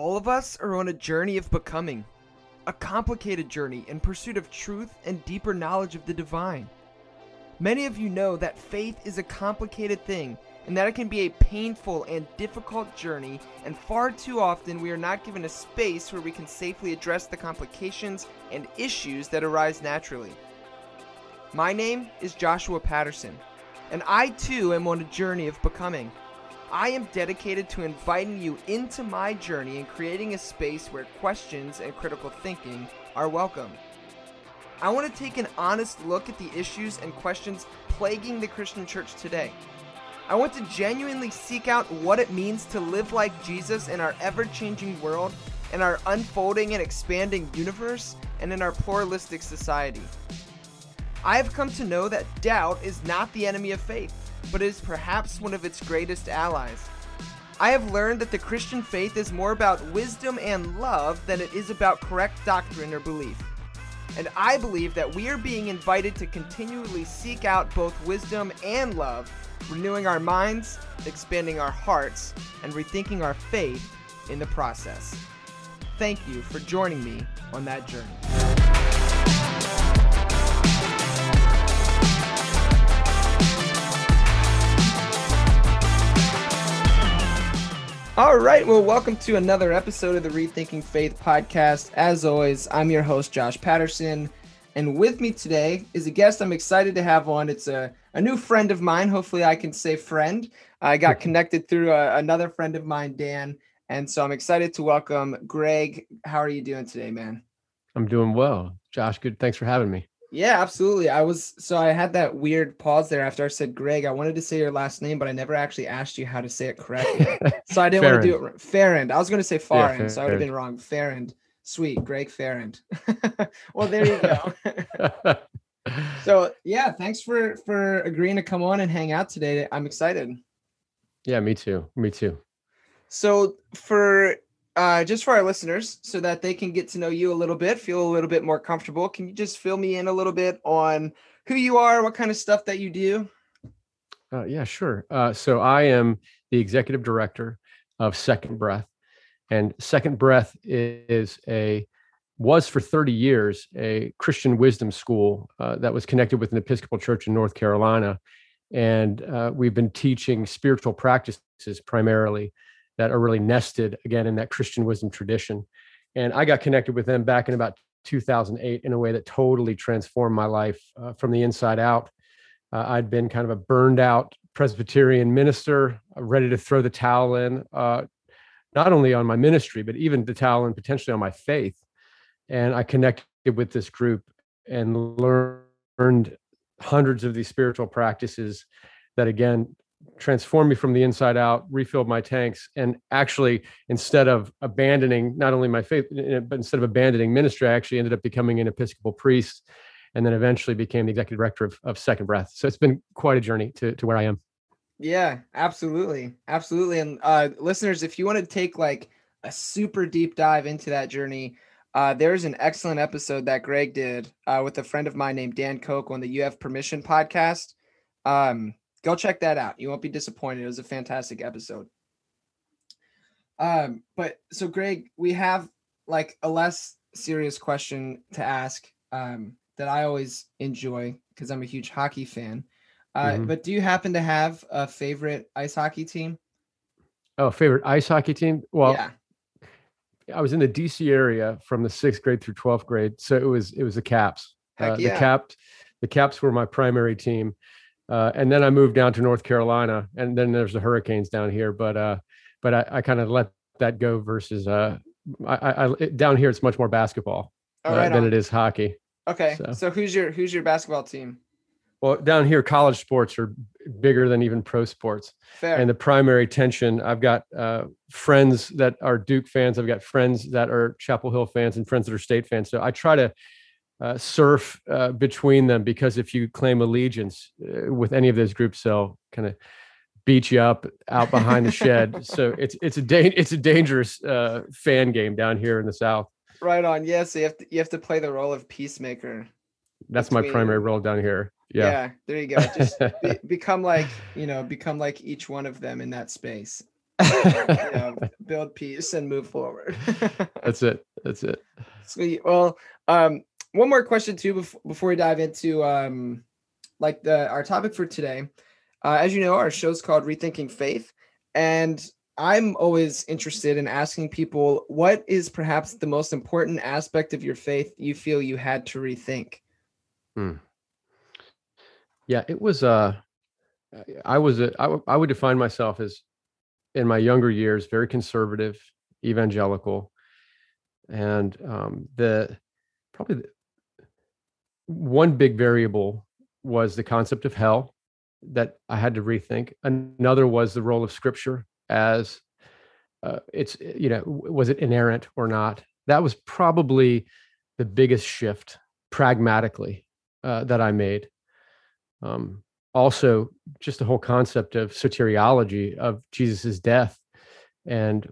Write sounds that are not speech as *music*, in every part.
All of us are on a journey of becoming, a complicated journey in pursuit of truth and deeper knowledge of the divine. Many of you know that faith is a complicated thing and that it can be a painful and difficult journey, and far too often we are not given a space where we can safely address the complications and issues that arise naturally. My name is Joshua Patterson, and I too am on a journey of becoming. I am dedicated to inviting you into my journey and creating a space where questions and critical thinking are welcome. I want to take an honest look at the issues and questions plaguing the Christian church today. I want to genuinely seek out what it means to live like Jesus in our ever changing world, in our unfolding and expanding universe, and in our pluralistic society. I have come to know that doubt is not the enemy of faith but is perhaps one of its greatest allies. I have learned that the Christian faith is more about wisdom and love than it is about correct doctrine or belief. And I believe that we are being invited to continually seek out both wisdom and love, renewing our minds, expanding our hearts, and rethinking our faith in the process. Thank you for joining me on that journey. All right. Well, welcome to another episode of the Rethinking Faith podcast. As always, I'm your host, Josh Patterson. And with me today is a guest I'm excited to have on. It's a, a new friend of mine. Hopefully, I can say friend. I got *laughs* connected through a, another friend of mine, Dan. And so I'm excited to welcome Greg. How are you doing today, man? I'm doing well. Josh, good. Thanks for having me. Yeah, absolutely. I was so I had that weird pause there after I said Greg. I wanted to say your last name, but I never actually asked you how to say it correctly. *laughs* so I didn't want to do it. Farrand. I was going to say Farrand, yeah, so I would have been wrong. Farrand. Sweet, Greg Farrand. *laughs* well, there you go. *laughs* so yeah, thanks for for agreeing to come on and hang out today. I'm excited. Yeah, me too. Me too. So for uh, just for our listeners, so that they can get to know you a little bit, feel a little bit more comfortable. Can you just fill me in a little bit on who you are, what kind of stuff that you do? Uh, yeah, sure. Uh, so I am the executive director of Second Breath, and Second Breath is a was for 30 years a Christian wisdom school uh, that was connected with an Episcopal church in North Carolina, and uh, we've been teaching spiritual practices primarily that are really nested again in that Christian wisdom tradition. And I got connected with them back in about 2008 in a way that totally transformed my life uh, from the inside out. Uh, I'd been kind of a burned out Presbyterian minister, uh, ready to throw the towel in, uh, not only on my ministry, but even the towel in potentially on my faith. And I connected with this group and learned hundreds of these spiritual practices that, again, transformed me from the inside out, refilled my tanks, and actually, instead of abandoning not only my faith, but instead of abandoning ministry, I actually ended up becoming an Episcopal priest, and then eventually became the executive director of, of Second Breath. So it's been quite a journey to to where I am. Yeah, absolutely, absolutely. And uh, listeners, if you want to take like a super deep dive into that journey. Uh, there's an excellent episode that Greg did uh, with a friend of mine named Dan Koch on the You Have Permission podcast. Um, Go check that out. You won't be disappointed. It was a fantastic episode. Um, but so Greg, we have like a less serious question to ask um, that I always enjoy because I'm a huge hockey fan. Uh, mm-hmm. But do you happen to have a favorite ice hockey team? Oh, favorite ice hockey team? Well, yeah. I was in the DC area from the sixth grade through 12th grade. So it was, it was the caps, uh, yeah. the caps, the caps were my primary team. Uh, and then I moved down to North Carolina, and then there's the Hurricanes down here. But uh, but I, I kind of let that go. Versus uh, I, I, down here it's much more basketball oh, right than on. it is hockey. Okay, so. so who's your who's your basketball team? Well, down here, college sports are bigger than even pro sports. Fair. And the primary tension, I've got uh, friends that are Duke fans. I've got friends that are Chapel Hill fans and friends that are State fans. So I try to uh, surf uh, between them because if you claim allegiance uh, with any of those groups, they'll kind of beat you up out behind the shed. *laughs* So it's it's a da- it's a dangerous uh, fan game down here in the South. Right on. Yes, yeah, so you have to you have to play the role of peacemaker. That's between... my primary role down here. Yeah. Yeah. There you go. Just be, *laughs* become like you know become like each one of them in that space. you know, *laughs* build peace and move forward. That's it. That's it. Sweet. Well, um, one more question too before, before we dive into um, like the our topic for today. Uh, as you know, our show's called Rethinking Faith, and I'm always interested in asking people what is perhaps the most important aspect of your faith you feel you had to rethink. Hmm. Yeah, it was. Uh, I was. A, I, w- I would define myself as, in my younger years, very conservative, evangelical, and um, the probably one big variable was the concept of hell that I had to rethink. Another was the role of Scripture as uh, it's you know was it inerrant or not. That was probably the biggest shift pragmatically uh, that I made. Um, also, just the whole concept of soteriology of Jesus's death and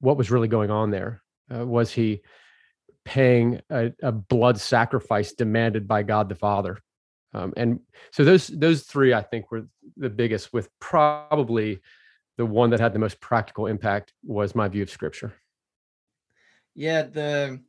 what was really going on there. Uh, was he paying a, a, blood sacrifice demanded by God the Father? Um, and so those those three, I think, were the biggest. With probably the one that had the most practical impact was my view of Scripture. Yeah, the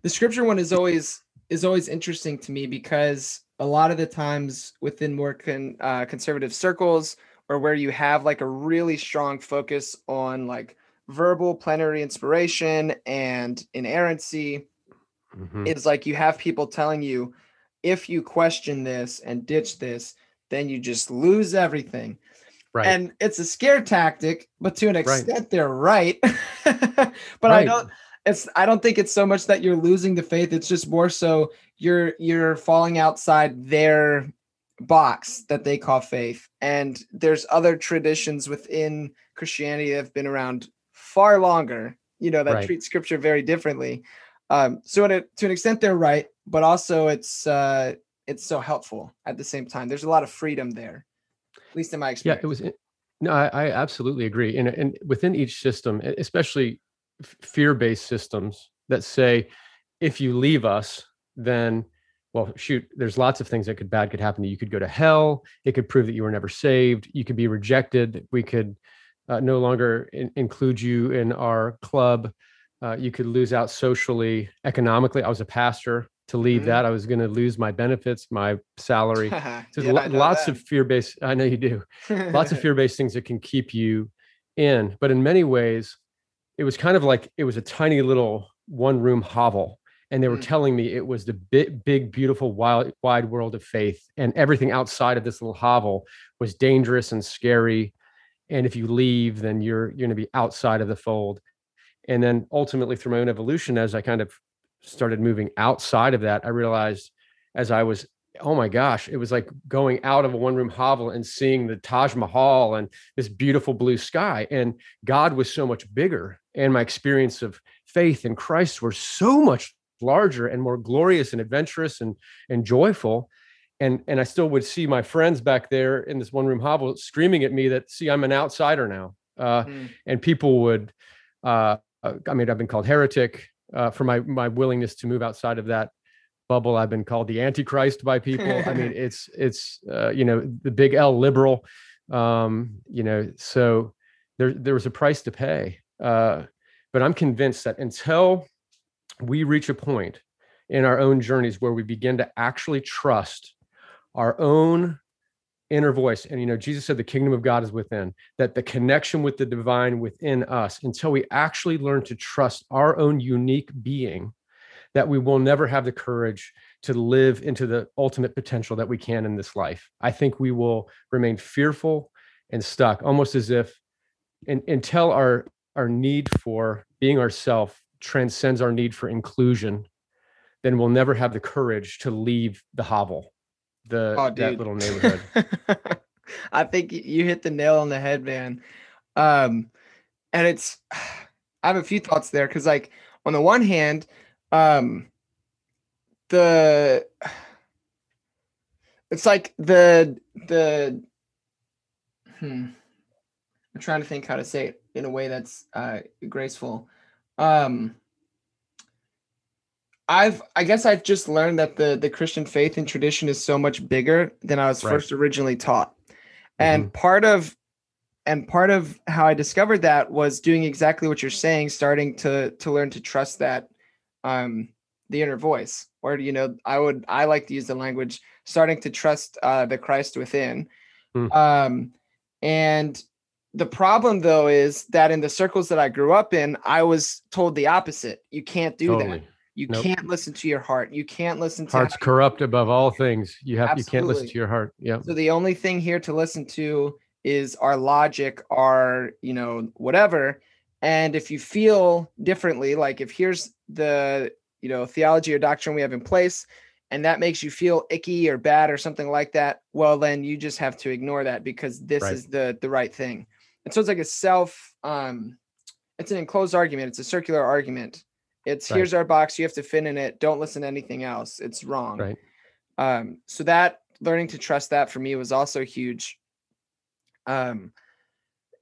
the Scripture one is always is always interesting to me because a lot of the times within more con, uh, conservative circles or where you have like a really strong focus on like verbal plenary inspiration and inerrancy mm-hmm. it's like you have people telling you if you question this and ditch this then you just lose everything right and it's a scare tactic but to an extent right. they're right *laughs* but right. i don't it's i don't think it's so much that you're losing the faith it's just more so you're you're falling outside their box that they call faith and there's other traditions within christianity that have been around far longer you know that treat scripture very differently um so to, to an extent they're right but also it's uh it's so helpful at the same time. There's a lot of freedom there at least in my experience yeah it was no i, I absolutely agree. And, and within each system especially fear-based systems that say if you leave us then well shoot there's lots of things that could bad could happen to you. You could go to hell. It could prove that you were never saved. You could be rejected. We could uh, no longer in, include you in our club uh, you could lose out socially economically i was a pastor to leave mm-hmm. that i was going to lose my benefits my salary *laughs* so yeah, lo- lots that. of fear-based i know you do *laughs* lots of fear-based things that can keep you in but in many ways it was kind of like it was a tiny little one room hovel and they were mm. telling me it was the big, big, beautiful, wild, wide world of faith, and everything outside of this little hovel was dangerous and scary. And if you leave, then you're you're going to be outside of the fold. And then ultimately, through my own evolution, as I kind of started moving outside of that, I realized as I was, oh my gosh, it was like going out of a one room hovel and seeing the Taj Mahal and this beautiful blue sky. And God was so much bigger. And my experience of faith in Christ were so much larger and more glorious and adventurous and and joyful and and i still would see my friends back there in this one room hovel screaming at me that see i'm an outsider now uh, mm. and people would uh, i mean i've been called heretic uh, for my my willingness to move outside of that bubble. I've been called the antichrist by people. I mean *laughs* it's it's uh, you know the big l liberal. Um, you know so there there was a price to pay. Uh, but i'm convinced that until we reach a point in our own journeys where we begin to actually trust our own inner voice. And you know jesus said the kingdom of god is within that the connection with the divine within us until we actually learn to trust our own unique being that we will never have the courage to live into the ultimate potential that we can in this life. I think we will remain fearful and stuck almost as if in, until our our need for being ourself transcends our need for inclusion, then we'll never have the courage to leave the hovel, the oh, that little neighborhood. *laughs* I think you hit the nail on the head, man. Um, and it's *sighs* I have a few thoughts there because, like, on the one hand, um, the *sighs* it's like the the hmm, I'm trying to think how to say it in a way that's uh, graceful um I've I guess I've just learned that the the Christian faith and tradition is so much bigger than I was right. first originally taught. And mm-hmm. part of and part of how I discovered that was doing exactly what you're saying, starting to to learn to trust that um the inner voice. Or you know, I would I like to use the language starting to trust uh the Christ within. Mm. Um and the problem though is that in the circles that I grew up in, I was told the opposite. You can't do totally. that. You Nope. can't listen to your heart. You can't listen to Heart's corrupt above all things. You have you can't listen to your heart. Yeah. So the only thing here to listen to is our logic, our, you know, whatever. And if you feel differently, like if here's the, you know, theology or doctrine we have in place, and that makes you feel icky or bad or something like that, well, then you just have to ignore that because this Right. is the the right thing. And so it's like a self, um, it's an enclosed argument, it's a circular argument. It's Right. here's our box, you have to fit in it. Don't listen to anything else. It's wrong Right. um so that learning to trust that for me was also huge um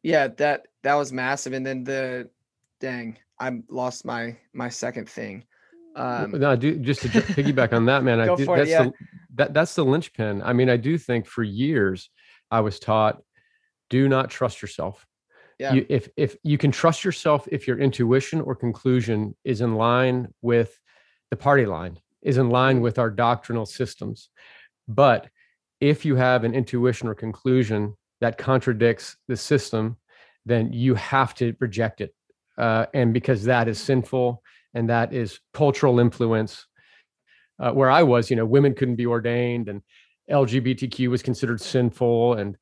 yeah that that was massive and then the dang i lost my my second thing um no, I do just to piggyback on that, man. I *laughs* do, for it, that's yeah. the that that's the linchpin. I mean, I do think for years I was taught, do not trust yourself. Yeah. You, if if you can trust yourself, if your intuition or conclusion is in line with the party line, is in line Mhm. with our doctrinal systems, but if you have an intuition or conclusion that contradicts the system, then you have to reject it, uh, and because that is sinful and that is cultural influence. Uh, where I was, you know, women couldn't be ordained, and LGBTQ was considered sinful, and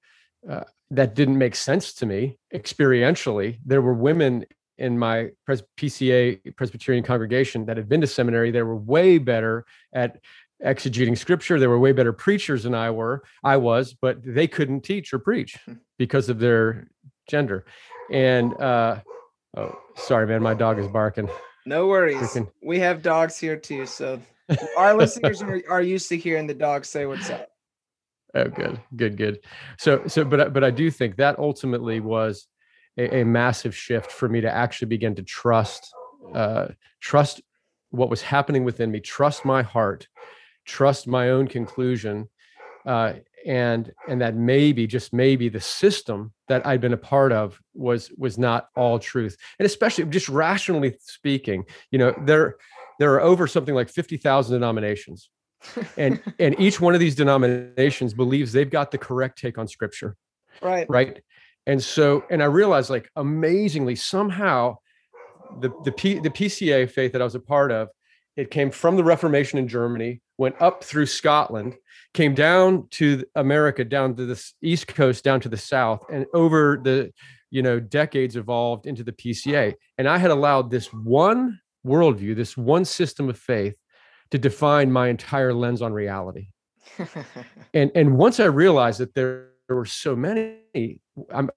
uh, that didn't make sense to me experientially. There were women in my Pres- PCA Presbyterian congregation that had been to seminary. They were way better at exegeting scripture. They were way better preachers than I were. I was, but they couldn't teach or preach because of their gender. And uh, oh, sorry, man, my dog is barking. no worries Freaking- we have dogs here too so our listeners *laughs* are, are used to hearing the dogs say what's up Oh, good, good, good. So, so, but, but I do think that ultimately was a, a massive shift for me to actually begin to trust, uh, trust what was happening within me, trust my heart, trust my own conclusion, uh, and and that maybe, just maybe, the system that I'd been a part of was was not all truth, and especially just rationally speaking, you know, there there are over something like fifty thousand denominations and *laughs* and each one of these denominations believes they've got the correct take on scripture right. right? And so and i realized like amazingly somehow the the P, the pca faith that i was a part of it came from the reformation in germany went up through scotland came down to america down to the east coast down to the south and over the you know decades evolved into the pca and i had allowed this one worldview this one system of faith to define my entire lens on reality *laughs* and and once I realized that there, there were so many, I'm,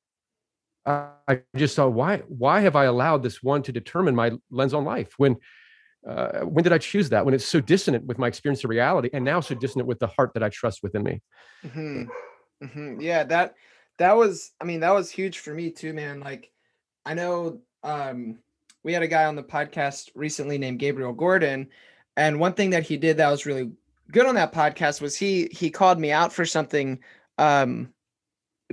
I I just thought, why why have I allowed this one to determine my lens on life? When uh, when did I choose that? When it's so dissonant with my experience of reality, and now so dissonant with the heart that I trust within me. hmm hmm Yeah, that that was I mean, that was huge for me too, man. Like I know um we had a guy on the podcast recently named Gabriel Gordon, and one thing that he did that was really good on that podcast was he he called me out for something um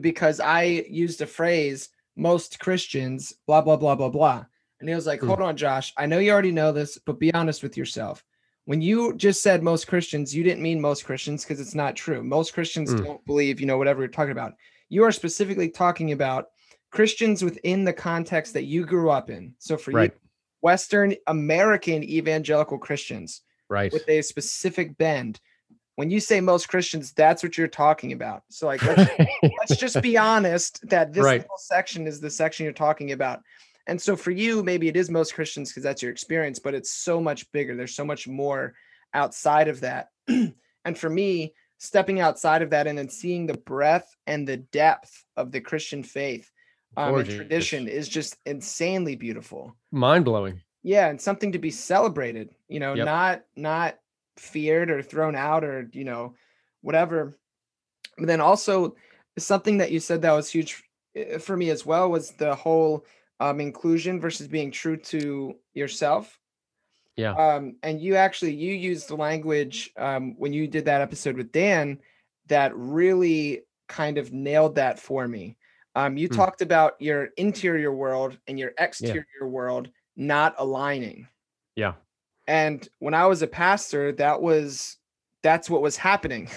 because I used a phrase most Christians blah blah blah blah blah. And he was like, Hmm. "Hold on, Josh. I know you already know this, but be honest with yourself. When you just said most Christians, you didn't mean most Christians because it's not true. Most Christians Hmm. don't believe, you know, whatever you're talking about. You are specifically talking about Christians within the context that you grew up in. So for Right. you, Western American evangelical Christians Right. with a specific bend. When you say most Christians, that's what you're talking about. So like let's, *laughs* let's just be honest that this Right. little section is the section you're talking about. And so for you, maybe it is most Christians because that's your experience, but it's so much bigger. There's so much more outside of that. *clears throat* and for me, stepping outside of that and then seeing the breadth and the depth of the Christian faith um, and tradition is just insanely beautiful. Mind blowing. Yeah, and something to be celebrated, you know, Yep. not not feared or thrown out or, you know, whatever. But then also something that you said that was huge uh, for me as well was the whole um inclusion versus being true to yourself. Yeah. Um and you actually you used the language um when you did that episode with Dan that really kind of nailed that for me. Um, you Hmm. talked about your interior world and your exterior world not aligning. Yeah. And when I was a pastor, that was that's what was happening.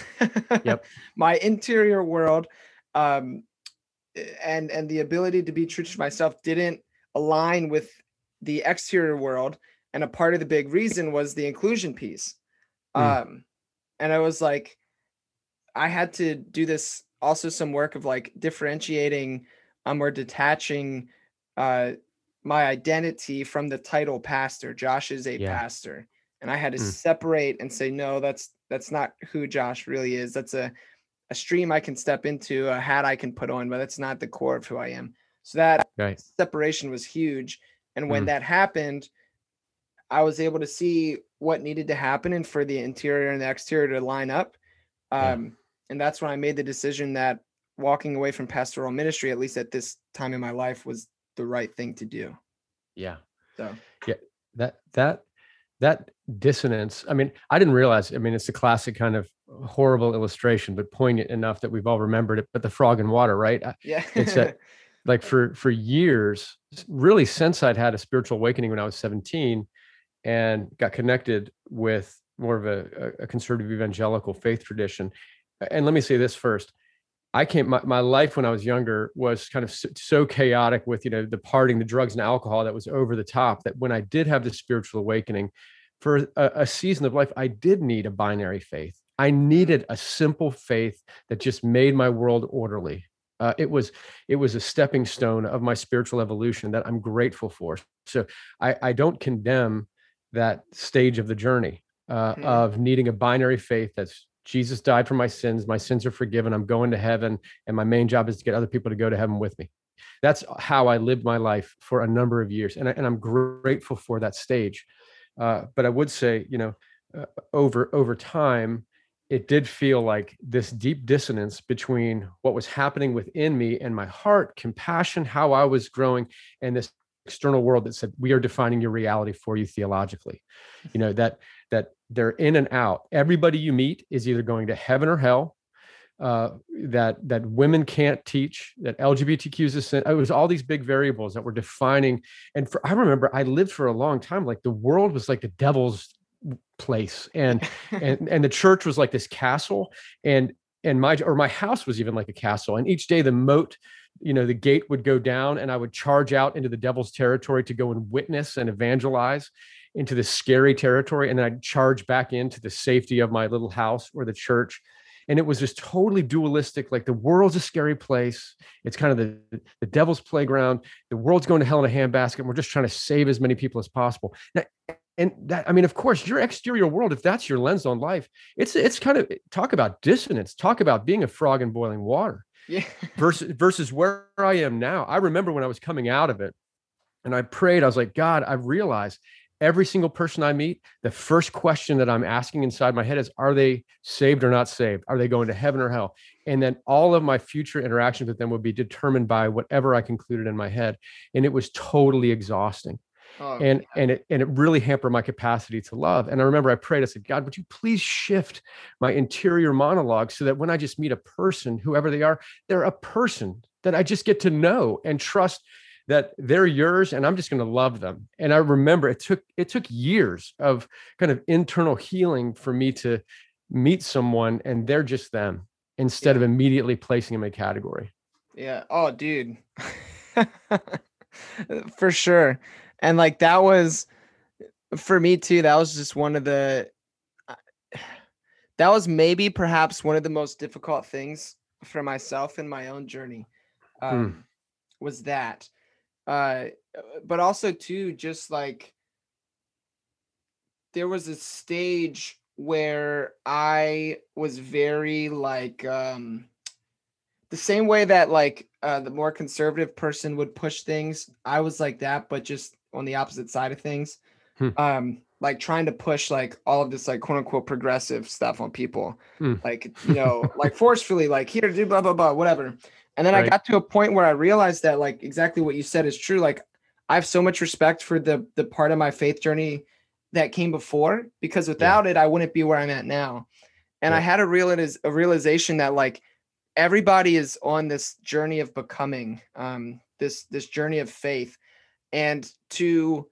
Yep. *laughs* My interior world um and and the ability to be true to myself didn't align with the exterior world. And a part of the big reason was the inclusion piece. Hmm. Um and I was like, I had to do this also some work of like differentiating um or detaching uh my identity from the title pastor. Josh is a Yeah. pastor. And I had to Mm. separate and say, no, that's that's not who Josh really is. That's a a stream I can step into, a hat I can put on, but that's not the core of who I am. So that Right. separation was huge. And when Mm. that happened, I was able to see what needed to happen and for the interior and the exterior to line up. Yeah. And that's when I made the decision that walking away from pastoral ministry, at least at this time in my life, was the right thing to do. Yeah. So yeah, that that that dissonance i mean i didn't realize i mean it's a classic kind of horrible illustration but poignant enough that we've all remembered it but the frog in water right yeah, It's *laughs* like for for years really since i'd had a spiritual awakening when i was 17 and got connected with more of a- a conservative evangelical faith tradition and let me say this first i came my, my life when i was younger was kind of so, so chaotic with you know the partying the drugs and alcohol that was over the top that when i did have the spiritual awakening for a, a season of life i did need a binary faith. I needed a simple faith that just made my world orderly. Uh, it was it was a stepping stone of my spiritual evolution that i'm grateful for. So i i don't condemn that stage of the journey uh, Hmm. of needing a binary faith that's jesus died for my sins. My sins are forgiven. I'm going to heaven and my main job is to get other people to go to heaven with me. That's how i lived my life for a number of years and, I, and i'm grateful for that stage. Uh, but i would say you know uh, over over time it did feel like this deep dissonance between what was happening within me and my heart, compassion, how I was growing, and this external world that said, we are defining your reality for you theologically. You know, that that they're in and out. Everybody you meet is either going to heaven or hell. Uh, that that women can't teach, that LGBTQ is a sin. It was all these big variables that were defining. And for I remember I lived for a long time, like the world was like the devil's place. And and and the church was like this castle and and my or my house was even like a castle and each day the moat you know the gate would go down and i would charge out into the devil's territory to go and witness and evangelize into this scary territory and then i'd charge back into the safety of my little house or the church. And it was just totally dualistic like the world's a scary place. It's kind of the the devil's playground. The world's going to hell in a handbasket and we're just trying to save as many people as possible. Now, and that i mean of course your exterior world if that's your lens on life it's it's kind of talk about dissonance. Talk about being a frog in boiling water yeah, versus versus where i am now. I remember when i was coming out of it and i prayed i was like god i realized every single person i meet the first question that i'm asking inside my head is are they saved or not saved? Are they going to heaven or hell? And then all of my future interactions with them would be determined by whatever i concluded in my head. And it was totally exhausting. Oh, and and it and it really hampered my capacity to love. And i remember i prayed i said god would you please shift my interior monologue so that when i just meet a person whoever they are they're a person that i just get to know and trust that they're yours and i'm just going to love them and i remember it took it took years of kind of internal healing for me to meet someone and they're just them instead of immediately placing them in a category Yeah. Oh, dude. *laughs* for sure. And like that was for me too. That was just one of the uh, *sighs* that was maybe perhaps one of the most difficult things for myself in my own journey. Um was that uh but also too just like there was a stage where I was very like um the same way that like uh the more conservative person would push things, I was like that, but just on the opposite side of things. Hmm. Um like trying to push like all of this like quote unquote progressive stuff on people. Hmm. Like, you know, like forcefully, like here do blah blah blah, whatever. And then I got to a point where I realized that like exactly what you said is true. Like I have so much respect for the the part of my faith journey that came before because without it I wouldn't be where I'm at now. And I had a realiz- a realization that like everybody is on this journey of becoming um this this journey of faith and to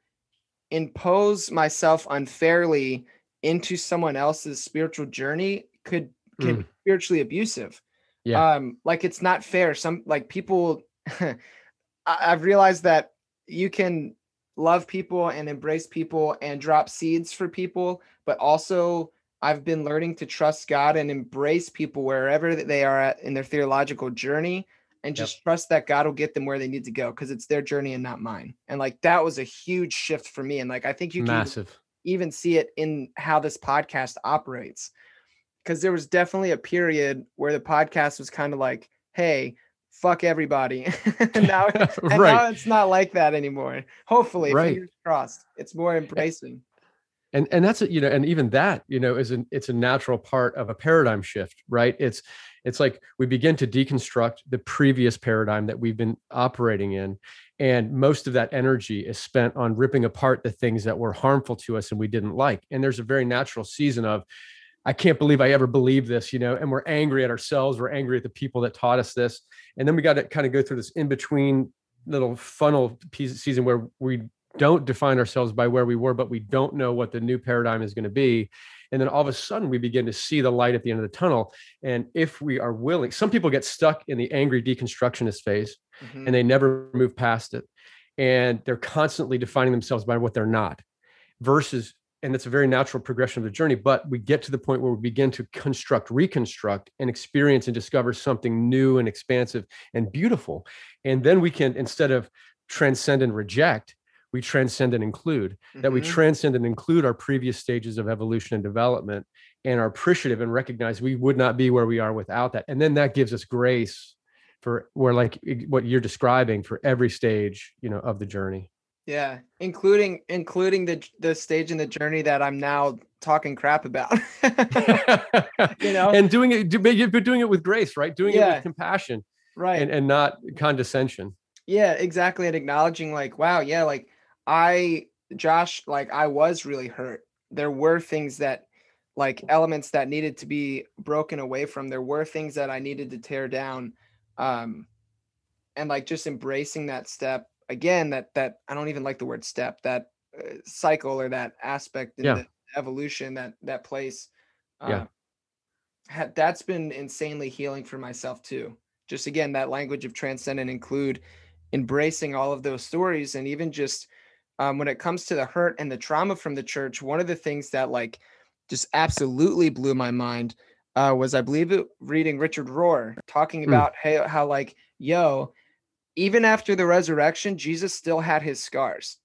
impose myself unfairly into someone else's spiritual journey could can Mm. be spiritually abusive Yeah. um like it's not fair some like people *laughs* i've realized that you can love people and embrace people and drop seeds for people but also i've been learning to trust god and embrace people wherever they are at in their theological journey and Yep. just trust that god will get them where they need to go because it's their journey and not mine and like that was a huge shift for me and like i think you can Massive. even see it in how this podcast operates. Because there was definitely a period where the podcast was kind of like, hey, fuck everybody. *laughs* and now, *laughs* and now it's not like that anymore. Hopefully, Right. fingers crossed. It's more embracing. and and that's a, you know and even that you know is an it's a natural part of a paradigm shift right it's it's like we begin to deconstruct the previous paradigm that we've been operating in and most of that energy is spent on ripping apart the things that were harmful to us and we didn't like and there's a very natural season of i can't believe i ever believed this you know and we're angry at ourselves we're angry at the people that taught us this and then we got to kind of go through this in between little funnel piece season where we don't define ourselves by where we were, but we don't know what the new paradigm is going to be. And then all of a sudden, we begin to see the light at the end of the tunnel. And if we are willing, some people get stuck in the angry deconstructionist phase Mhm. and they never move past it. And they're constantly defining themselves by what they're not, versus, and it's a very natural progression of the journey. But we get to the point where we begin to construct, reconstruct, and experience and discover something new and expansive and beautiful. And then we can, instead of transcend and reject, we transcend and include that we Mhm. transcend and include our previous stages of evolution and development and are appreciative and recognize we would not be where we are without that and then that gives us grace for where like what you're describing for every stage you know of the journey yeah, including including the the stage in the journey that I'm now talking crap about. *laughs* You know? and doing it but doing it with grace right doing it with compassion right. and, and not condescension Yeah, exactly. And acknowledging like, wow, yeah, like I Josh, like I was really hurt. There were things that like elements that needed to be broken away from. There were things that I needed to tear down. Um and like just embracing that step again that that I don't even like the word step, that uh, cycle or that aspect in Yeah. the evolution that that place Yeah. uh, had, that's been insanely healing for myself too just again that language of transcend and include embracing all of those stories and even just um, when it comes to the hurt and the trauma from the church one of the things that like just absolutely blew my mind uh, was i believe it reading richard rohr talking Mm. about how, how like yo even after the resurrection jesus still had his scars.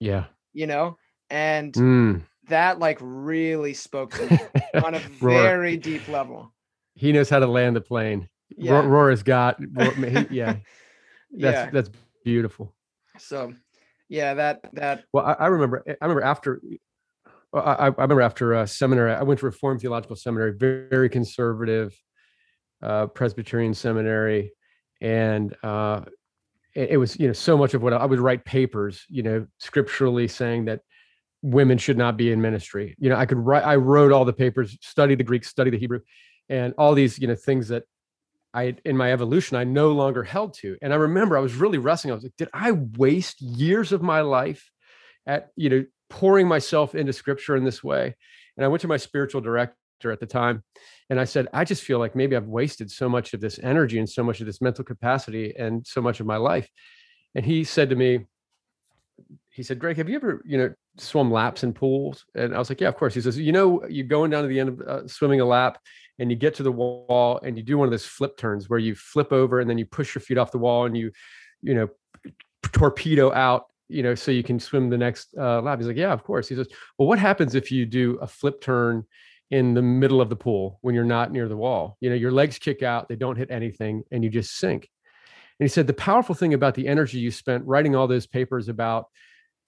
Yeah. You know? And Mm. that like really spoke to me *laughs* on a very deep level. He knows how to land the plane. Yeah. Rohr, Rohr has got Rohr, he- yeah. *laughs* That's yeah. that's beautiful. So yeah that that Well, I, I remember. I remember after. I, I remember after a seminary. I went to Reformed Theological Seminary, very, very conservative, uh, Presbyterian seminary, and uh, it, it was you know so much of what I, I would write papers, you know, scripturally saying that women should not be in ministry. You know, I could write. I wrote all the papers, study the Greek, study the Hebrew, and all these you know things that I in my evolution I no longer held to. And I remember I was really wrestling. I was like, did I waste years of my life at you know pouring myself into scripture in this way? And I went to my spiritual director at the time and I said, I just feel like maybe I've wasted so much of this energy and so much of this mental capacity and so much of my life. And he said to me, he said, Greg, have you ever, you know, swum laps in pools? And I was like, yeah, of course. He says, you know, you're going down to the end of uh, swimming a lap and you get to the wall and you do one of those flip turns where you flip over and then you push your feet off the wall and you, you know, torpedo out, you know, so you can swim the next uh, lap. He's like, yeah, of course. He says, well, what happens if you do a flip turn in the middle of the pool when you're not near the wall? You know, your legs kick out, they don't hit anything, and you just sink. And he said, the powerful thing about the energy you spent writing all those papers about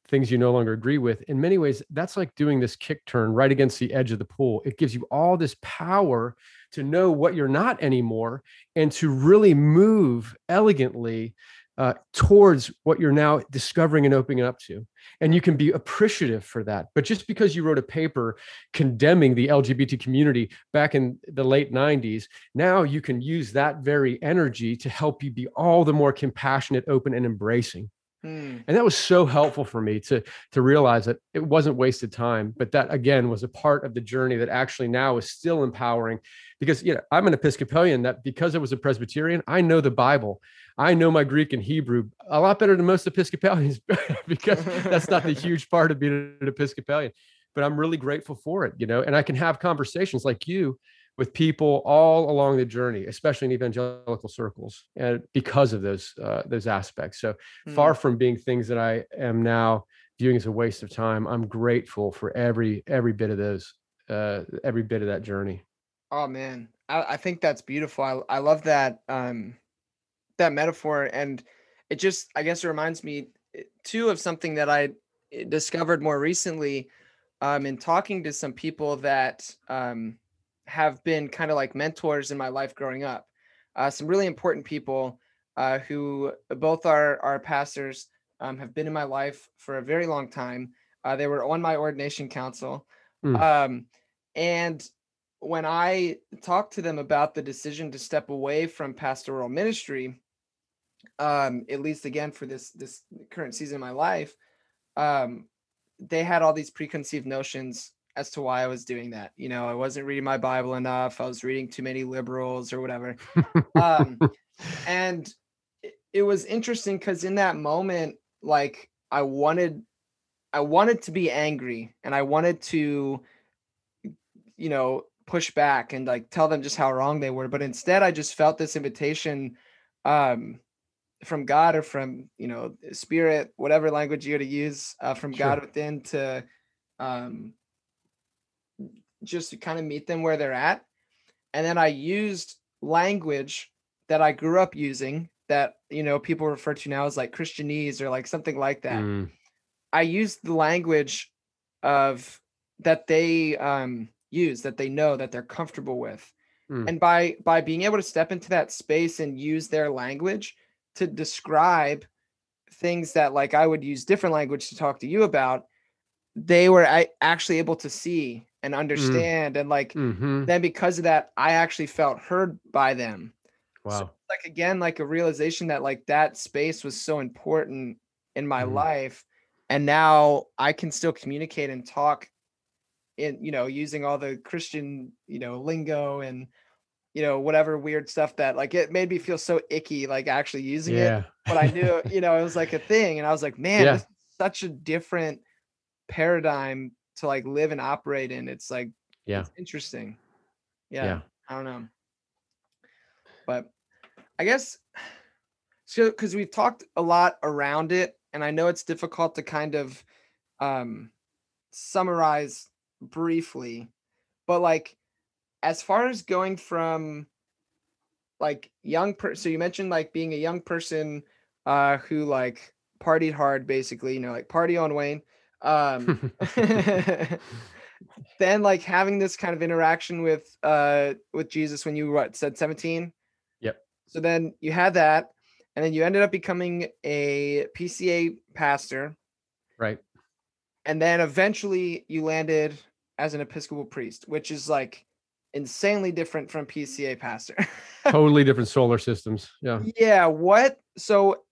things you no longer agree with, in many ways, that's like doing this kick turn right against the edge of the pool. It gives you all this power to know what you're not anymore and to really move elegantly uh, towards what you're now discovering and opening up to. And you can be appreciative for that. But just because you wrote a paper condemning the LGBT community back in the late 90s, now you can use that very energy to help you be all the more compassionate, open, and embracing. Hmm. And that was so helpful for me to to realize that it wasn't wasted time, but that again was a part of the journey that actually now is still empowering because you know I'm an Episcopalian that because I was a Presbyterian, I know the Bible. I know my Greek and Hebrew a lot better than most Episcopalians *laughs* because that's not the *laughs* huge part of being an Episcopalian. But I'm really grateful for it, you know, and I can have conversations like you with people all along the journey, especially in evangelical circles, and because of those uh, those aspects. So mm. far from being things that I am now viewing as a waste of time, I'm grateful for every every bit of those, uh, every bit of that journey. Oh man, I, I think that's beautiful. I, I love that um, that metaphor, and it just I guess it reminds me eh, too of something that I eh, discovered more recently um, in talking to some people that um, have been kind of like mentors in my life growing up. Uh, some really important people uh, who both are are pastors um, have been in my life for a very long time. Uh, they were on my ordination council, mm. um, and when I talked to them about the decision to step away from pastoral ministry, um, at least again for this this current season of my life, um, they had all these preconceived notions as to why I was doing that. You know, I wasn't reading my Bible enough. I was reading too many liberals or whatever. um, *laughs* and it, it was interesting because in that moment, like I wanted, I wanted to be angry and I wanted to, you know, push back and like tell them just how wrong they were. But instead, I just felt this invitation um, from God or from you know spirit, whatever language you're to use, uh, from sure. God within to um, just to kind of meet them where they're at. And then I used language that I grew up using that, you know, people refer to now as like Christianese or like something like that. Mm. I used the language of that they um, use, that they know, that they're comfortable with. Mm. And by by being able to step into that space and use their language to describe things that like I would use different language to talk to you about, they were I, actually able to see and mm. understand mm. and like mm-hmm. then because of that i actually felt heard by them wow so, like again like a realization that like that space was so important in my mm. life and now i can still communicate and talk in you know using all the christian you know lingo and you know whatever weird stuff that like it made me feel so icky like actually using yeah. it but i knew *laughs* you know it was like a thing and i was like man yeah. this is such a different paradigm to like live and operate in. It's like yeah, it's interesting. Yeah, yeah, I don't know, but I guess so because we've talked a lot around it, and I know it's difficult to kind of um summarize briefly, but like as far as going from like young person so you mentioned like being a young person uh who like partied hard basically you know like party on wayne um *laughs* *laughs* then like having this kind of interaction with uh with jesus when you what said 17 yep. So then you had that and then you ended up becoming a pca pastor. Right and then eventually you landed as an episcopal priest which is like insanely different from pca pastor *laughs* totally different solar systems yeah yeah what so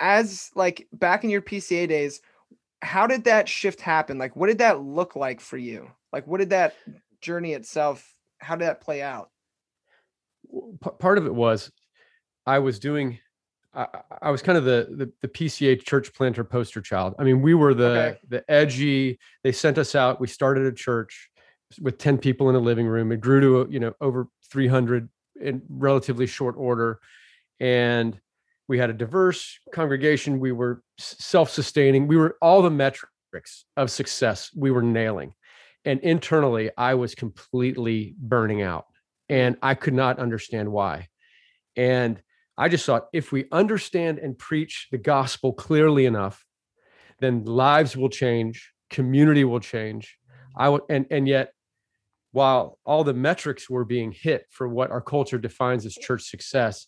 as like back in your pca days how did that shift happen? Like, what did that look like for you? Like, what did that journey itself? How did that play out? P- part of it was I was doing. I, I was kind of the, the, the PCA church planter poster child. I mean, we were the okay. the edgy. They sent us out. We started a church with ten people in a living room. It grew to you know over three hundred in relatively short order, and we had a diverse congregation we were self-sustaining we were all the metrics of success we were nailing and internally i was completely burning out and i could not understand why and i just thought if we understand and preach the gospel clearly enough then lives will change community will change i would and and yet while all the metrics were being hit for what our culture defines as church success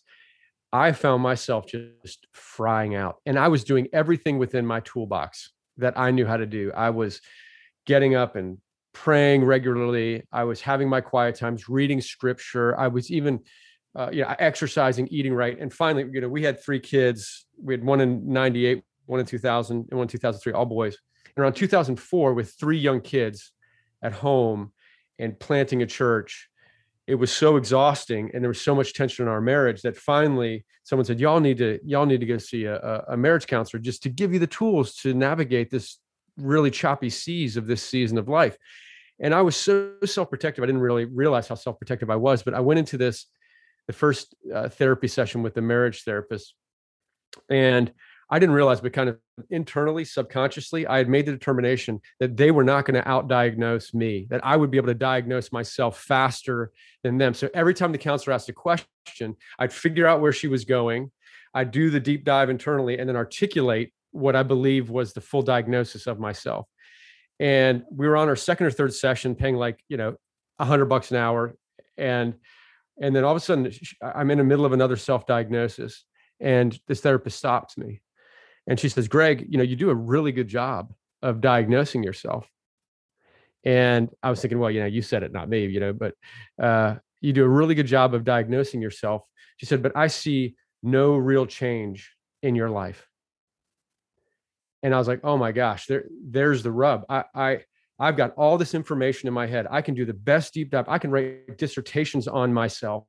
I found myself just frying out. And I was doing everything within my toolbox that I knew how to do. I was getting up and praying regularly. I was having my quiet times, reading scripture. I was even, uh, you know, exercising, eating right. And finally, you know, we had three kids. We had one in 98, one in 2000, and one in 2003, all boys. And around 2004, with three young kids at home and planting a church, it was so exhausting and there was so much tension in our marriage that finally someone said y'all need to y'all need to go see a, a marriage counselor just to give you the tools to navigate this really choppy seas of this season of life and i was so self-protective i didn't really realize how self-protective i was but i went into this the first uh, therapy session with the marriage therapist and I didn't realize, but kind of internally, subconsciously, I had made the determination that they were not going to outdiagnose me, that I would be able to diagnose myself faster than them. So every time the counselor asked a question, I'd figure out where she was going. I'd do the deep dive internally and then articulate what I believe was the full diagnosis of myself. And we were on our second or third session, paying like, you know, a hundred bucks an hour. And and then all of a sudden I'm in the middle of another self-diagnosis. And this therapist stops me and she says, Greg, you know, you do a really good job of diagnosing yourself. And I was thinking, well, you know, you said it, not me, you know, but uh, you do a really good job of diagnosing yourself. She said, but I see no real change in your life. And I was like, oh my gosh, there, there's the rub. I, I, I've got all this information in my head. I can do the best deep dive. I can write dissertations on myself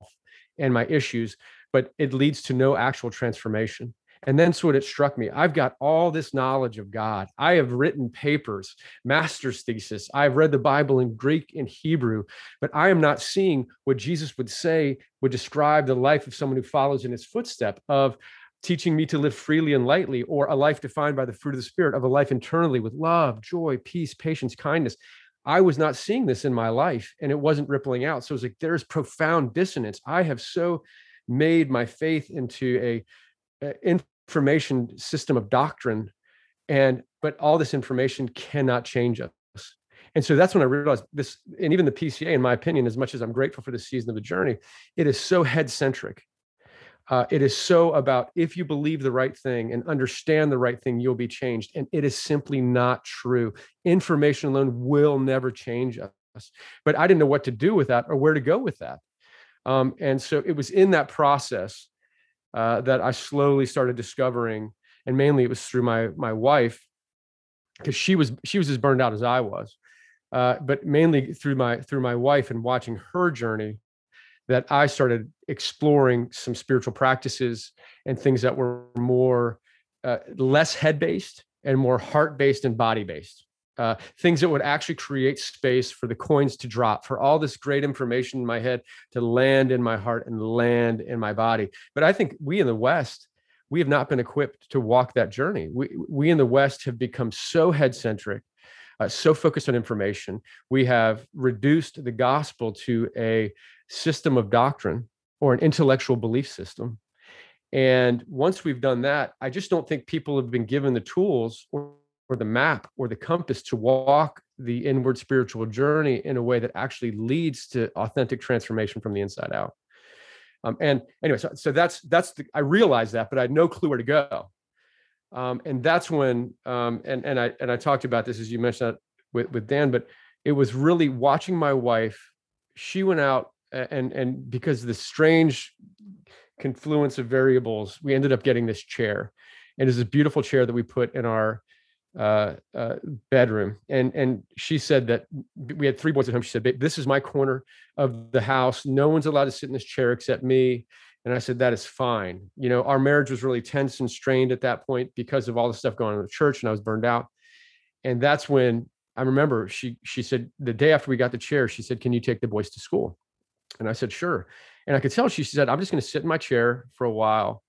and my issues, but it leads to no actual transformation. And then so it struck me. I've got all this knowledge of God. I have written papers, master's thesis. I've read the Bible in Greek and Hebrew, but I am not seeing what Jesus would say would describe the life of someone who follows in his footstep of teaching me to live freely and lightly, or a life defined by the fruit of the Spirit, of a life internally with love, joy, peace, patience, kindness. I was not seeing this in my life and it wasn't rippling out. So it's like there's profound dissonance. I have so made my faith into a, a information system of doctrine and but all this information cannot change us and so that's when i realized this and even the pca in my opinion as much as i'm grateful for the season of the journey it is so head centric uh, it is so about if you believe the right thing and understand the right thing you'll be changed. And it is simply not true. Information alone will never change us. But i didn't know what to do with that or where to go with that. Um, and so it was in that process uh, that I slowly started discovering, and mainly it was through my my wife, because she was she was as burned out as I was, uh, but mainly through my through my wife and watching her journey, that I started exploring some spiritual practices and things that were more uh, less head based and more heart based and body based uh, things that would actually create space for the coins to drop, for all this great information in my head to land in my heart and land in my body. But I think we in the West, we have not been equipped to walk that journey. We, we in the West have become so head centric, uh, so focused on information. We have reduced the gospel to a system of doctrine or an intellectual belief system. And once we've done that, I just don't think people have been given the tools or or the map or the compass to walk the inward spiritual journey in a way that actually leads to authentic transformation from the inside out. Um, and anyway, so, so that's that's the, I realized that, but I had no clue where to go. Um, and that's when um, and and I and I talked about this as you mentioned that with with Dan, but it was really watching my wife. She went out and and because of the strange confluence of variables, we ended up getting this chair. And it's a beautiful chair that we put in our uh, uh, bedroom, and and she said that we had three boys at home. She said, "This is my corner of the house. No one's allowed to sit in this chair except me." And I said, "That is fine." You know, our marriage was really tense and strained at that point because of all the stuff going on in the church, and I was burned out. And that's when I remember she she said the day after we got the chair, she said, "Can you take the boys to school?" And I said, "Sure." And I could tell she said, "I'm just going to sit in my chair for a while."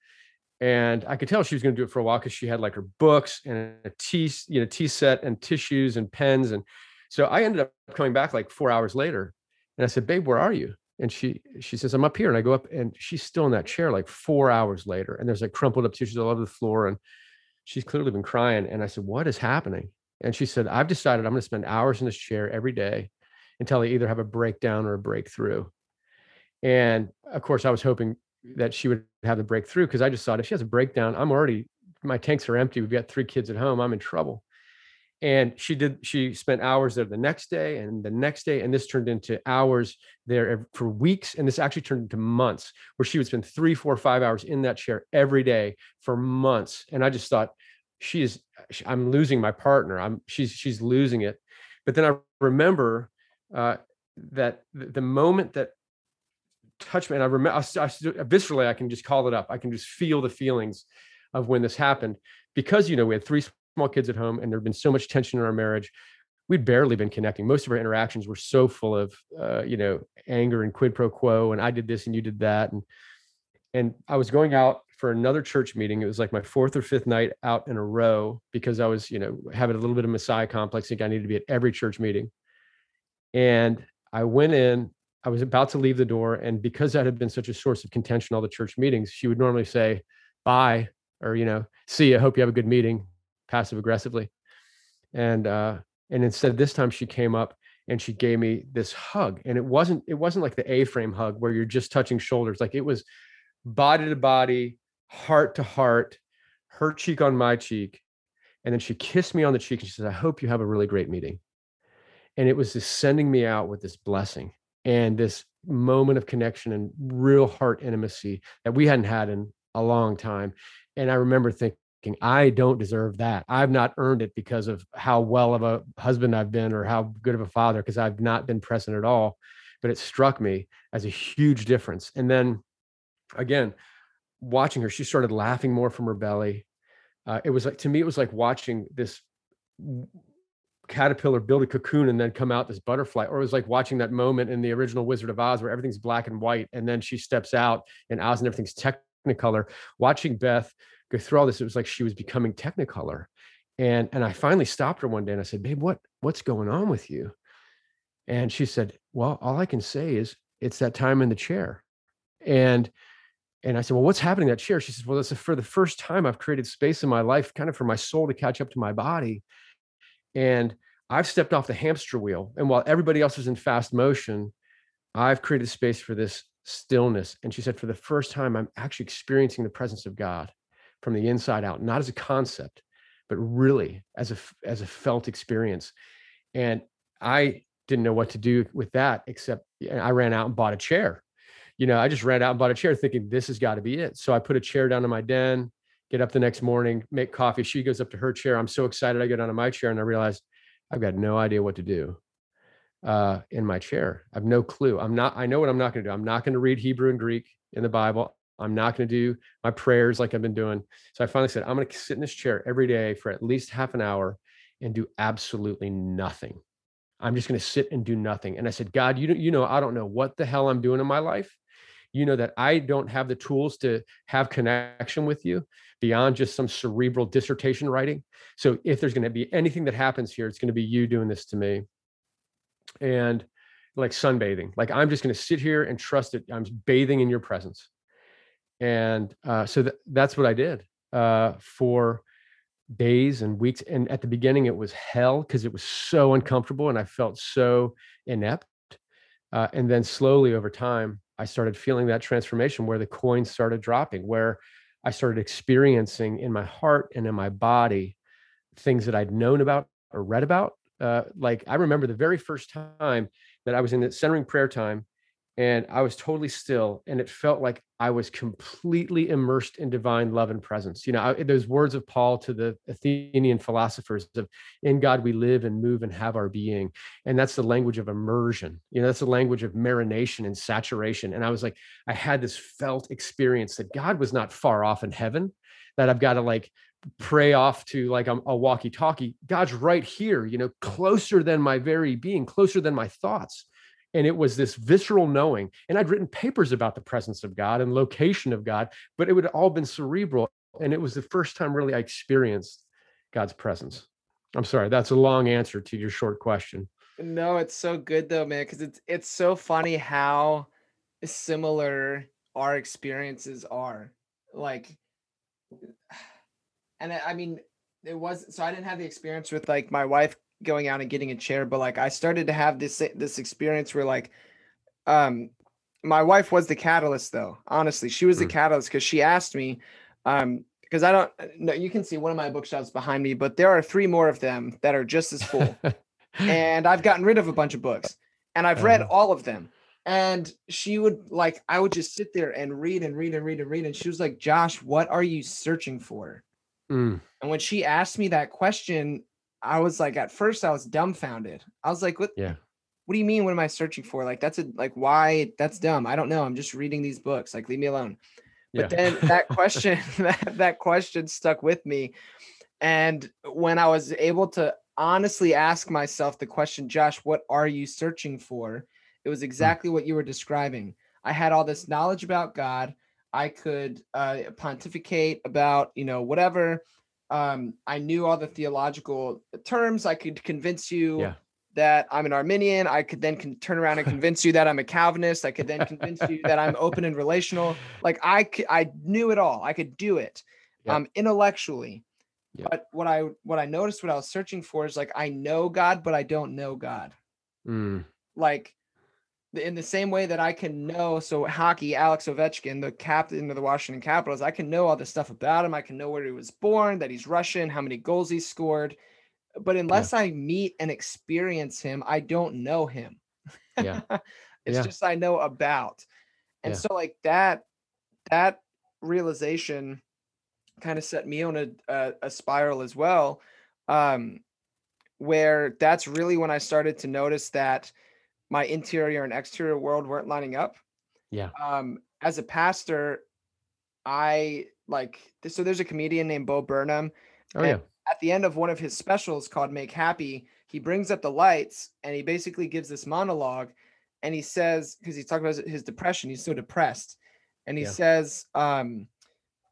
and I could tell she was going to do it for a while because she had like her books and a tea, you know, tea set and tissues and pens. And so I ended up coming back like four hours later, and I said, "Babe, where are you?" And she she says, "I'm up here." And I go up, and she's still in that chair like four hours later, and there's like crumpled up tissues all over the floor, and she's clearly been crying. And I said, "What is happening?" And she said, "I've decided I'm going to spend hours in this chair every day until I either have a breakdown or a breakthrough." And of course, I was hoping that she would have the breakthrough because I just thought if she has a breakdown, I'm already my tanks are empty. We've got three kids at home. I'm in trouble. And she did. She spent hours there the next day and the next day, and this turned into hours there for weeks. And this actually turned into months, where she would spend three, four, five hours in that chair every day for months. And I just thought, she is. I'm losing my partner. I'm. She's. She's losing it. But then I remember uh, that the moment that touched me, and I remember I, I, viscerally, I can just call it up. I can just feel the feelings of when this happened because you know we had three small kids at home and there had been so much tension in our marriage we'd barely been connecting. Most of our interactions were so full of uh, you know anger and quid pro quo and i did this and you did that and and i was going out for another church meeting. It was like my fourth or fifth night out in a row because i was you know having a little bit of messiah complex think i needed to be at every church meeting. And i went in i was about to leave the door and because that had been such a source of contention all the church meetings she would normally say bye or you know see i hope you have a good meeting passive aggressively. And uh and instead this time she came up and she gave me this hug. And it wasn't it wasn't like the a-frame hug where you're just touching shoulders. Like it was body to body heart to heart her cheek on my cheek. And then she kissed me on the cheek and she said i hope you have a really great meeting. And it was just sending me out with this blessing and this moment of connection and real heart intimacy that we hadn't had in a long time. And I remember thinking, I don't deserve that. I've not earned it because of how well of a husband I've been or how good of a father, because I've not been present at all. But it struck me as a huge difference. And then again, watching her, she started laughing more from her belly. Uh, it was like, to me, it was like watching this caterpillar build a cocoon and then come out this butterfly or it was like watching that moment in the original wizard of oz where everything's black and white and then she steps out and oz and everything's Technicolor. Watching Beth go through all this, it was like she was becoming Technicolor. And and I finally stopped her one day and I said, "Babe, what what's going on with you?" And she said, "Well, all I can say is it's that time in the chair." And and I said, "Well, what's happening in that chair?" She says, "Well, it's for the first time I've created space in my life, kind of for my soul to catch up to my body." And I've stepped off the hamster wheel, and while everybody else is in fast motion, I've created space for this stillness. And she said, for the first time, I'm actually experiencing the presence of God from the inside out, not as a concept, but really as a as a felt experience. And I didn't know what to do with that, except I ran out and bought a chair. You know, I just ran out and bought a chair thinking this has got to be it. So I put a chair down in my den, get up the next morning, make coffee. She goes up to her chair. I'm so excited. I go down to my chair and I realize I've got no idea what to do uh, in my chair. I have no clue. I'm not, I know what I'm not going to do. I'm not going to read Hebrew and Greek in the Bible. I'm not going to do my prayers like I've been doing. So I finally said, I'm going to sit in this chair every day for at least half an hour and do absolutely nothing. I'm just going to sit and do nothing. And I said, God, you, you know, I don't know what the hell I'm doing in my life. You know that I don't have the tools to have connection with you beyond just some cerebral dissertation writing. So if there's going to be anything that happens here, it's going to be you doing this to me and like sunbathing. Like I'm just going to sit here and trust it. I'm bathing in your presence. And uh, so th- that's what I did uh, for days and weeks. And at the beginning, it was hell because it was so uncomfortable and I felt so inept. Uh, and then slowly over time, I started feeling that transformation where the coins started dropping, where I started experiencing in my heart and in my body things that I'd known about or read about uh, like I remember the very first time that I was in the centering prayer time and I was totally still and it felt like I was completely immersed in divine love and presence. You know, I, those words of Paul to the Athenian philosophers of in God we live and move and have our being. And that's the language of immersion. You know, that's the language of marination and saturation. And I was like, I had this felt experience that God was not far off in heaven, that I've got to like pray off to like a, a walkie talkie. God's right here, you know, closer than my very being, closer than my thoughts. And it was this visceral knowing. And I'd written papers about the presence of God and location of God, but it would all been cerebral. And it was the first time really I experienced God's presence. I'm sorry, that's a long answer to your short question. No, it's so good though, man, because it's it's so funny how similar our experiences are. Like *sighs* and I mean, it was so I didn't have the experience with like my wife going out and getting a chair, but like I started to have this this experience where like, um, my wife was the catalyst though. Honestly, she was the Mm. catalyst because she asked me, um, because I don't no, you can see one of my bookshelves behind me, but there are three more of them that are just as full. *laughs* and I've gotten rid of a bunch of books and I've read Uh-huh. all of them. And she would like, I would just sit there and read and read and read and read. And she was like, Josh, what are you searching for? Mm, And when she asked me that question, I was like, at first I was dumbfounded. I was like, what, yeah. what do you mean? What am I searching for? Like, that's a, like, why? That's dumb. I don't know. I'm just reading these books. Like, leave me alone. But yeah. then that *laughs* question, *laughs* that, that question stuck with me. And when I was able to honestly ask myself the question, Josh, what are you searching for? It was exactly what you were describing. I had all this knowledge about God. I could uh, pontificate about, you know, whatever. Um, I knew all the theological terms. I could convince you Yeah. that I'm an Arminian. I could then con- turn around and *laughs* convince you that I'm a Calvinist. I could then convince you that I'm open and relational. Like I, c- I knew it all. I could do it, Yeah. um, intellectually. Yeah. But what I what I noticed, what I was searching for, is like I know God, but I don't know God. Mm, Like in the same way that I can know. So hockey, Alex Ovechkin, the captain of the Washington Capitals, I can know all the stuff about him. I can know where he was born, that he's Russian, how many goals he scored. But unless I meet and experience him, I don't know him. *laughs* Yeah. it's Yeah. just I know about. And Yeah. so like that that realization kind of set me on a, a a spiral as well. Um where that's really when I started to notice that my interior and exterior world weren't lining up. yeah. Um as a pastor, I like so there's a comedian named Bo Burnham Oh yeah. at the end of one of his specials called Make Happy, he brings up the lights and he basically gives this monologue and he says, because he's talking about his depression, he's so depressed. And he Yeah. says, um,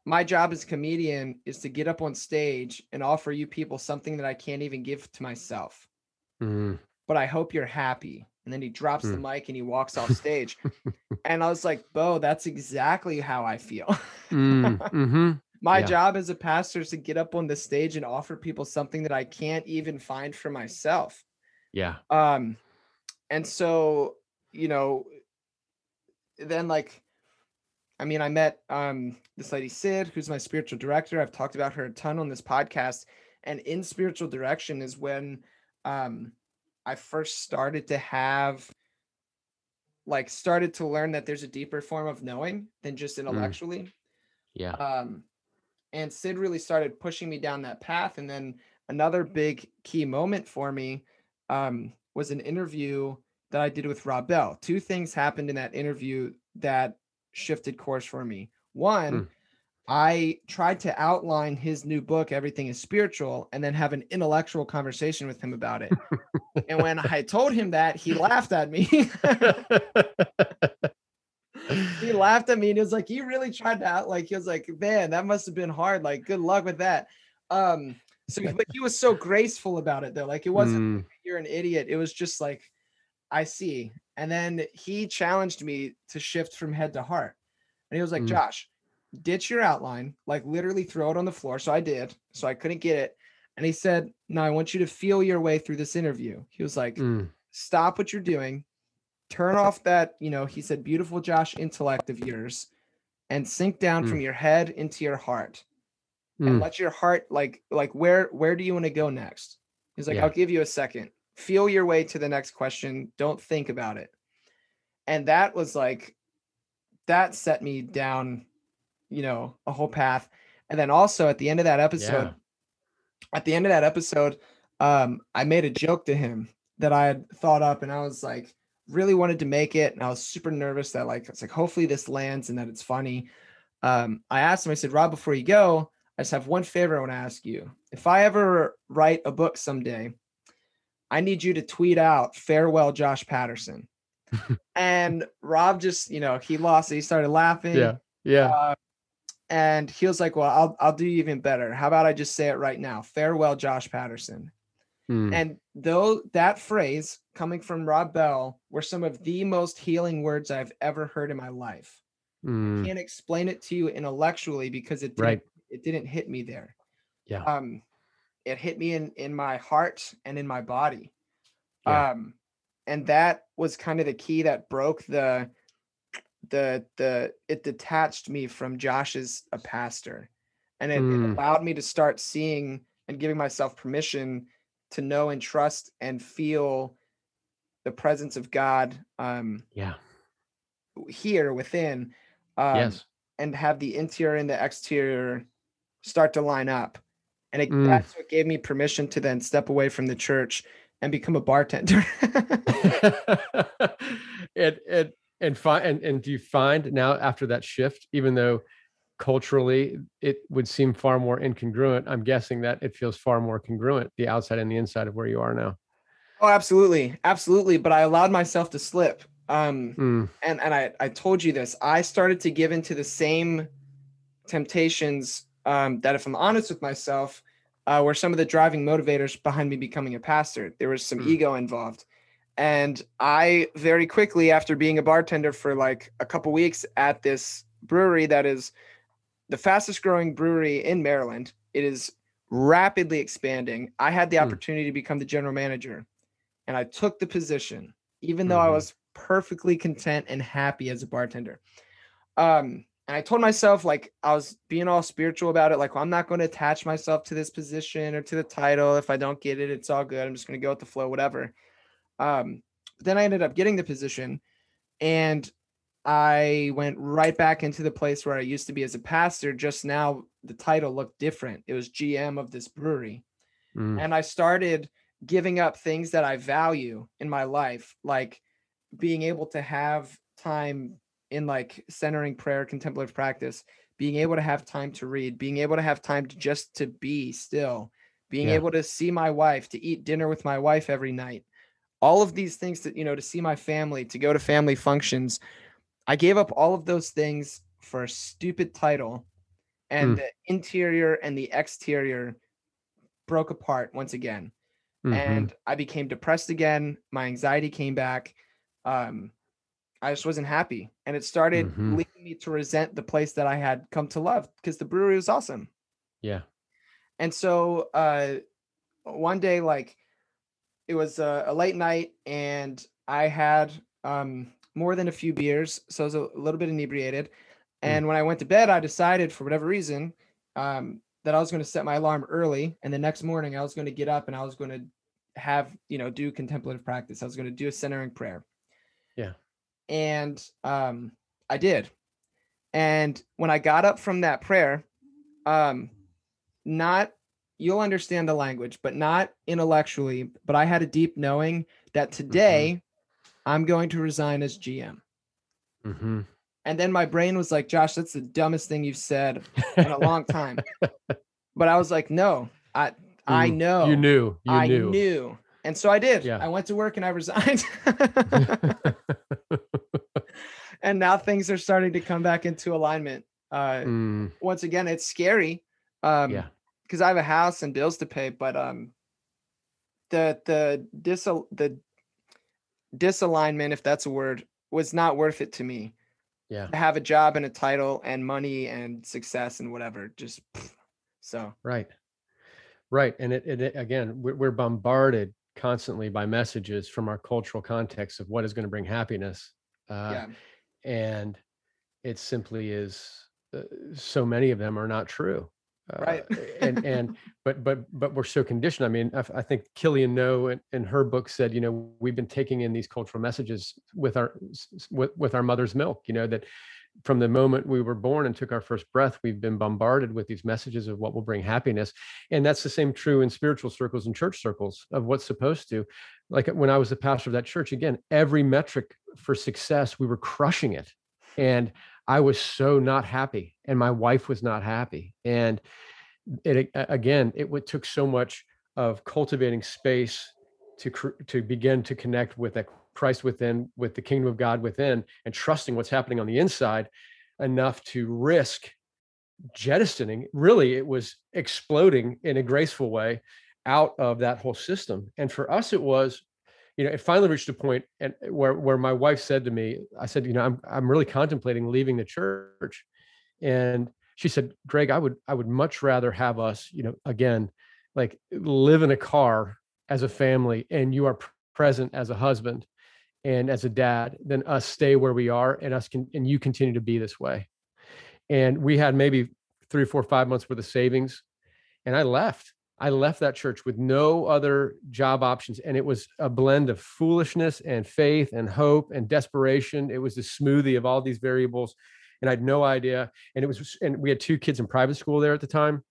my job as a comedian is to get up on stage and offer you people something that I can't even give to myself. Mm, But I hope you're happy. And then he drops the Hmm. mic and he walks off *laughs* stage. and I was like, Bo, that's exactly how I feel. mm, *laughs* mhm. My Yeah. job as a pastor is to get up on the stage and offer people something that I can't even find for myself. Yeah. Um, and so, you know, then like, I mean, I met um this lady Sid, who's my spiritual director. I've talked about her a ton on this podcast. And in spiritual direction is when um I first started to have like started to learn that there's a deeper form of knowing than just intellectually Yeah. um and sid really started pushing me down that path and then another big key moment for me um was an interview that i did with rob bell two things happened in that interview that shifted course for me one Hmm. I tried to outline his new book everything is spiritual and then have an intellectual conversation with him about it and when i told him that he laughed at me *laughs* he laughed at me and he was like, "You really tried to out like." He was like, "Man, that must have been hard. Like, good luck with that." Um, so but he was so graceful about it though. Like, it wasn't Mm, you're an idiot. It was just like, I see. And then he challenged me to shift from head to heart, and he was like, Mm. "Josh, ditch your outline. Like, literally throw it on the floor." So I did. So I couldn't get it, and he said, "No, I want you to feel your way through this interview." He was like, mm, stop what you're doing turn off that you know he said beautiful josh intellect of yours and sink down Mm. from your head into your heart and mm. let your heart like like where where do you want to go next he's like Yeah. i'll give you a second feel your way to the next question don't think about it and that was like that set me down you know a whole path and then also at the end of that episode Yeah. at the end of that episode um i made a joke to him that i had thought up and i was like really wanted to make it and i was super nervous that like it's like hopefully this lands and that it's funny um i asked him i said rob before you go i just have one favor i want to ask you if i ever write a book someday i need you to tweet out farewell josh patterson *laughs* and rob just you know he lost it he started laughing Yeah. Yeah. uh, and he was like, "Well, I'll I'll do even better. How about I just say it right now? Farewell, Josh Patterson." Mm, And though that phrase coming from Rob Bell were some of the most healing words I've ever heard in my life. mm, Can't explain it to you intellectually because it didn't, Right. it didn't hit me there. Yeah. Um, it hit me in in my heart and in my body. Yeah. Um, and that was kind of the key that broke the the the it detached me from Josh as a pastor, and it, it Mm. allowed me to start seeing and giving myself permission to know and trust and feel the presence of God um, Yeah. here within, um, yes. and have the interior and the exterior start to line up. And it, Mm. that's what gave me permission to then step away from the church and become a bartender. *laughs* *laughs* and and and find and, and do you find now after that shift, even though culturally it would seem far more incongruent, I'm guessing that it feels far more congruent, the outside and the inside of where you are now. oh, absolutely. Absolutely. But I allowed myself to slip. Um, Mm, and and I, I told you this i started to give into the same temptations um, that if i'm honest with myself uh, were some of the driving motivators behind me becoming a pastor there was some Hmm. ego involved and i very quickly after being a bartender for like a couple weeks at this brewery that is the fastest growing brewery in maryland it is rapidly expanding i had the Hmm. opportunity to become the general manager and i took the position even though i Mhm. was perfectly content and happy as a bartender. Um, and I told myself like I was being all spiritual about it, like well, I'm not going to attach myself to this position or to the title. If I don't get it, it's all good. I'm just going to go with the flow, whatever. Um, then I ended up getting the position, and I went right back into the place where I used to be as a pastor. Just now, the title looked different. It was GM of this brewery mm, and I started giving up things that I value in my life, like being able to have time in like centering prayer, contemplative practice, being able to have time to read, being able to have time to just to be still, being Yeah. able to see my wife, to eat dinner with my wife every night. All of these things that, you know, to see my family, to go to family functions. I gave up all of those things for a stupid title and Mm. the interior and the exterior broke apart once again mhm. and I became depressed again. My anxiety came back. Um, I just wasn't happy, and it started Mhm. leading me to resent the place that I had come to love because the brewery was awesome. yeah. And so uh, one day, like it was a, a late night, and I had um, more than a few beers, so I was a little bit inebriated. And when I went to bed, I decided for whatever reason um, that I was going to set my alarm early, and the next morning I was going to get up and I was going to have you know do contemplative practice. I was going to do a centering prayer. Yeah. And um, I did. And when I got up from that prayer, um, not you'll understand the language, but not intellectually. But I had a deep knowing that today I'm going to resign as GM. hmm And then my brain was like, Josh, that's the dumbest thing you've said in a long time. *laughs* but I was like, no, I I Mm, know. You knew. You I knew. knew. And so I did. Yeah. I went to work and I resigned. *laughs* and now things are starting to come back into alignment. Uh Mm, once again, it's scary. Um yeah. Because I have a house and bills to pay, but um the the dis the disalignment, if that's a word, was not worth it to me. Yeah. To have a job and a title and money and success and whatever. Just so Right. Right. And it, it, again, we're, we're bombarded constantly by messages from our cultural context of what is going to bring happiness. Uh, yeah. And it simply is, uh, so many of them are not true. Right. Uh, and, and, but, but, but we're so conditioned. I mean, I, I think Killian Noe in, in her book said, you know, we've been taking in these cultural messages with our, with, with our mother's milk, you know, that from the moment we were born and took our first breath, we've been bombarded with these messages of what will bring happiness. And that's the same true in spiritual circles and church circles of what's supposed to. Like when I was the pastor of that church, again, every metric for success, we were crushing it. And I was so not happy, and my wife was not happy. And it again, it took so much of cultivating space to to begin to connect with that Christ within, with the kingdom of God within, and trusting what's happening on the inside enough to risk jettisoning. Really, it was exploding in a graceful way out of that whole system. And for us, it was, you know, it finally reached a point and uh, where where my wife said to me, I said, you know, I'm I'm really contemplating leaving the church. And she said, Greg, I would I would much rather have us, you know, again, like live in a car as a family and you are present as a husband and as a dad than us stay where we are and us can and you continue to be this way and we had maybe three four five months worth of savings and i left i left that church with no other job options and it was a blend of foolishness and faith and hope and desperation. It was a smoothie of all these variables and i had no idea and it was and we had two kids in private school there at the time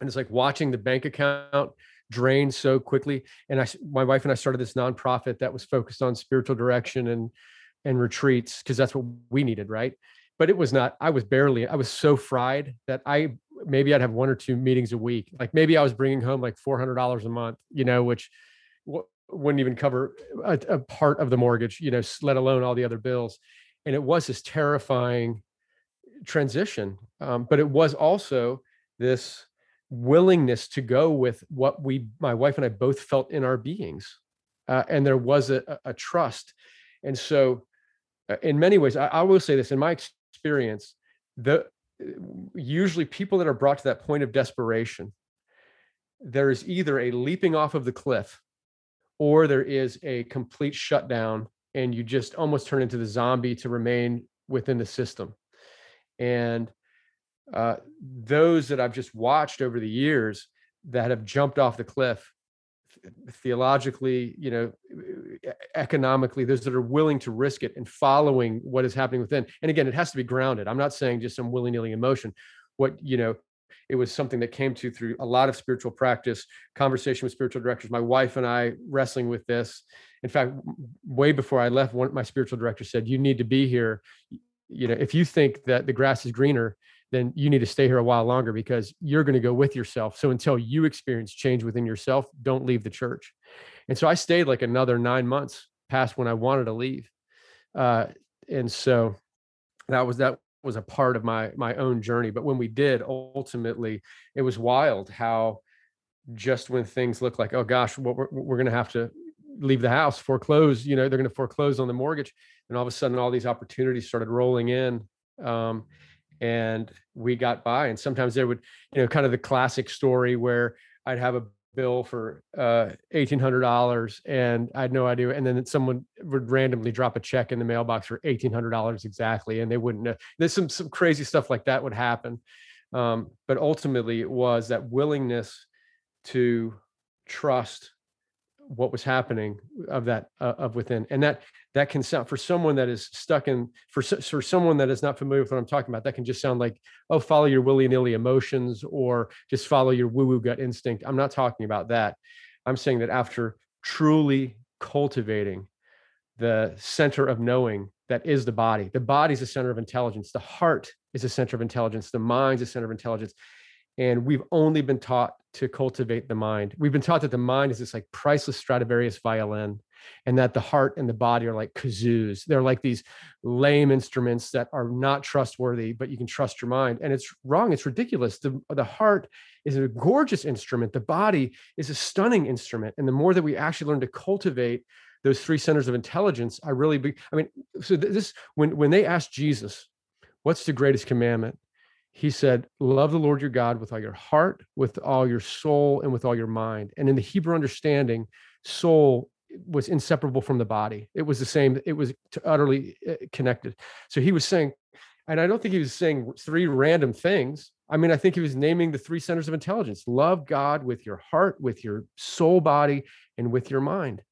and it's like watching the bank account drain so quickly and i my wife and i started this nonprofit that was focused on spiritual direction and and retreats because that's what we needed right? But it was not i was barely i was so fried that i maybe i'd have one or two meetings a week. Like maybe i was bringing home like $400 a month you know which w- wouldn't even cover a, a part of the mortgage you know let alone all the other bills. And it was this terrifying transition um, but it was also this willingness to go with what we my wife and i both felt in our beings uh, and there was a, a, trust. And so uh, in many ways I, I, will say this in my experience the usually people that are brought to that point of desperation there is either a leaping off of the cliff or there is a complete shutdown and you just almost turn into the zombie to remain within the system. And uh, those that I've just watched over the years that have jumped off the cliff theologically, you know, economically, those that are willing to risk it and following what is happening within. And again, it has to be grounded. I'm not saying just some willy-nilly emotion. What, you know, it was something that came to through a lot of spiritual practice, conversation with spiritual directors, my wife and I wrestling with this. In fact, way before I left, one my spiritual director said, "You need to be here. You know, if you think that the grass is greener, then you need to stay here a while longer because you're going to go with yourself. So until you experience change within yourself, don't leave the church. And so I stayed like another nine months past when I wanted to leave. Uh, and so that was that was a part of my my own journey. But when we did, ultimately, it was wild how just when things look like, oh gosh, we're, we're going to have to leave the house, foreclose, you know, they're going to foreclose on the mortgage. And all of a sudden, all these opportunities started rolling in. Um, and we got by and sometimes there would you know kind of the classic story where i'd have a bill for uh $1800 and i had no idea and then someone would randomly drop a check in the mailbox for $1800 exactly and they wouldn't know there's some some crazy stuff like that would happen um, but ultimately it was that willingness to trust what was happening of that uh, of within and that that can sound for someone that is stuck in for for someone that is not familiar with what i'm talking about that can just sound like oh follow your willy-nilly emotions or just follow your woo-woo gut instinct. I'm not talking about that. I'm saying that after truly cultivating the center of knowing that is the body the body is a center of intelligence the heart is a center of intelligence the mind is a center of intelligence and we've only been taught to cultivate the mind. We've been taught that the mind is this like priceless Stradivarius violin, and that the heart and the body are like kazoos. They're like these lame instruments that are not trustworthy, but you can trust your mind. And it's wrong. It's ridiculous. The, the heart is a gorgeous instrument. The body is a stunning instrument. And the more that we actually learn to cultivate those three centers of intelligence, I really be, I mean, so this when when they asked Jesus, what's the greatest commandment? He said, Love the Lord your God with all your heart, with all your soul, and with all your mind. And in the Hebrew understanding, soul was inseparable from the body. It was the same, it was utterly eh, connected. So he was saying, and I don't think he was saying three random things. I mean, I think he was naming the three centers of intelligence love God with your heart, with your soul, body, and with your mind.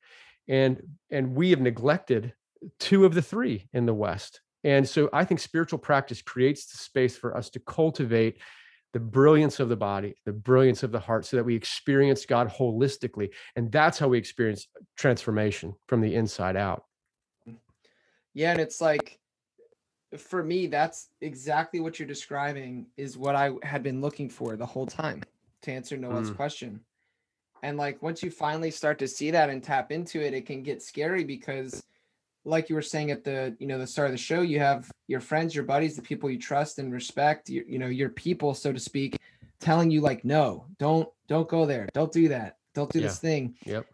And, and we have neglected two of the three in the West. And so I think spiritual practice creates the space for us to cultivate the brilliance of the body, the brilliance of the heart, so that we experience God holistically. And that's how we experience transformation from the inside out. Yeah. And it's like, for me, that's exactly what you're describing, is what I had been looking for the whole time to answer Noah's mm. question. And like, once you finally start to see that and tap into it, it can get scary because like you were saying at the you know the start of the show you have your friends your buddies the people you trust and respect you, you know your people so to speak telling you like no don't don't go there. Don't do that. Don't do yeah. this thing. Yep.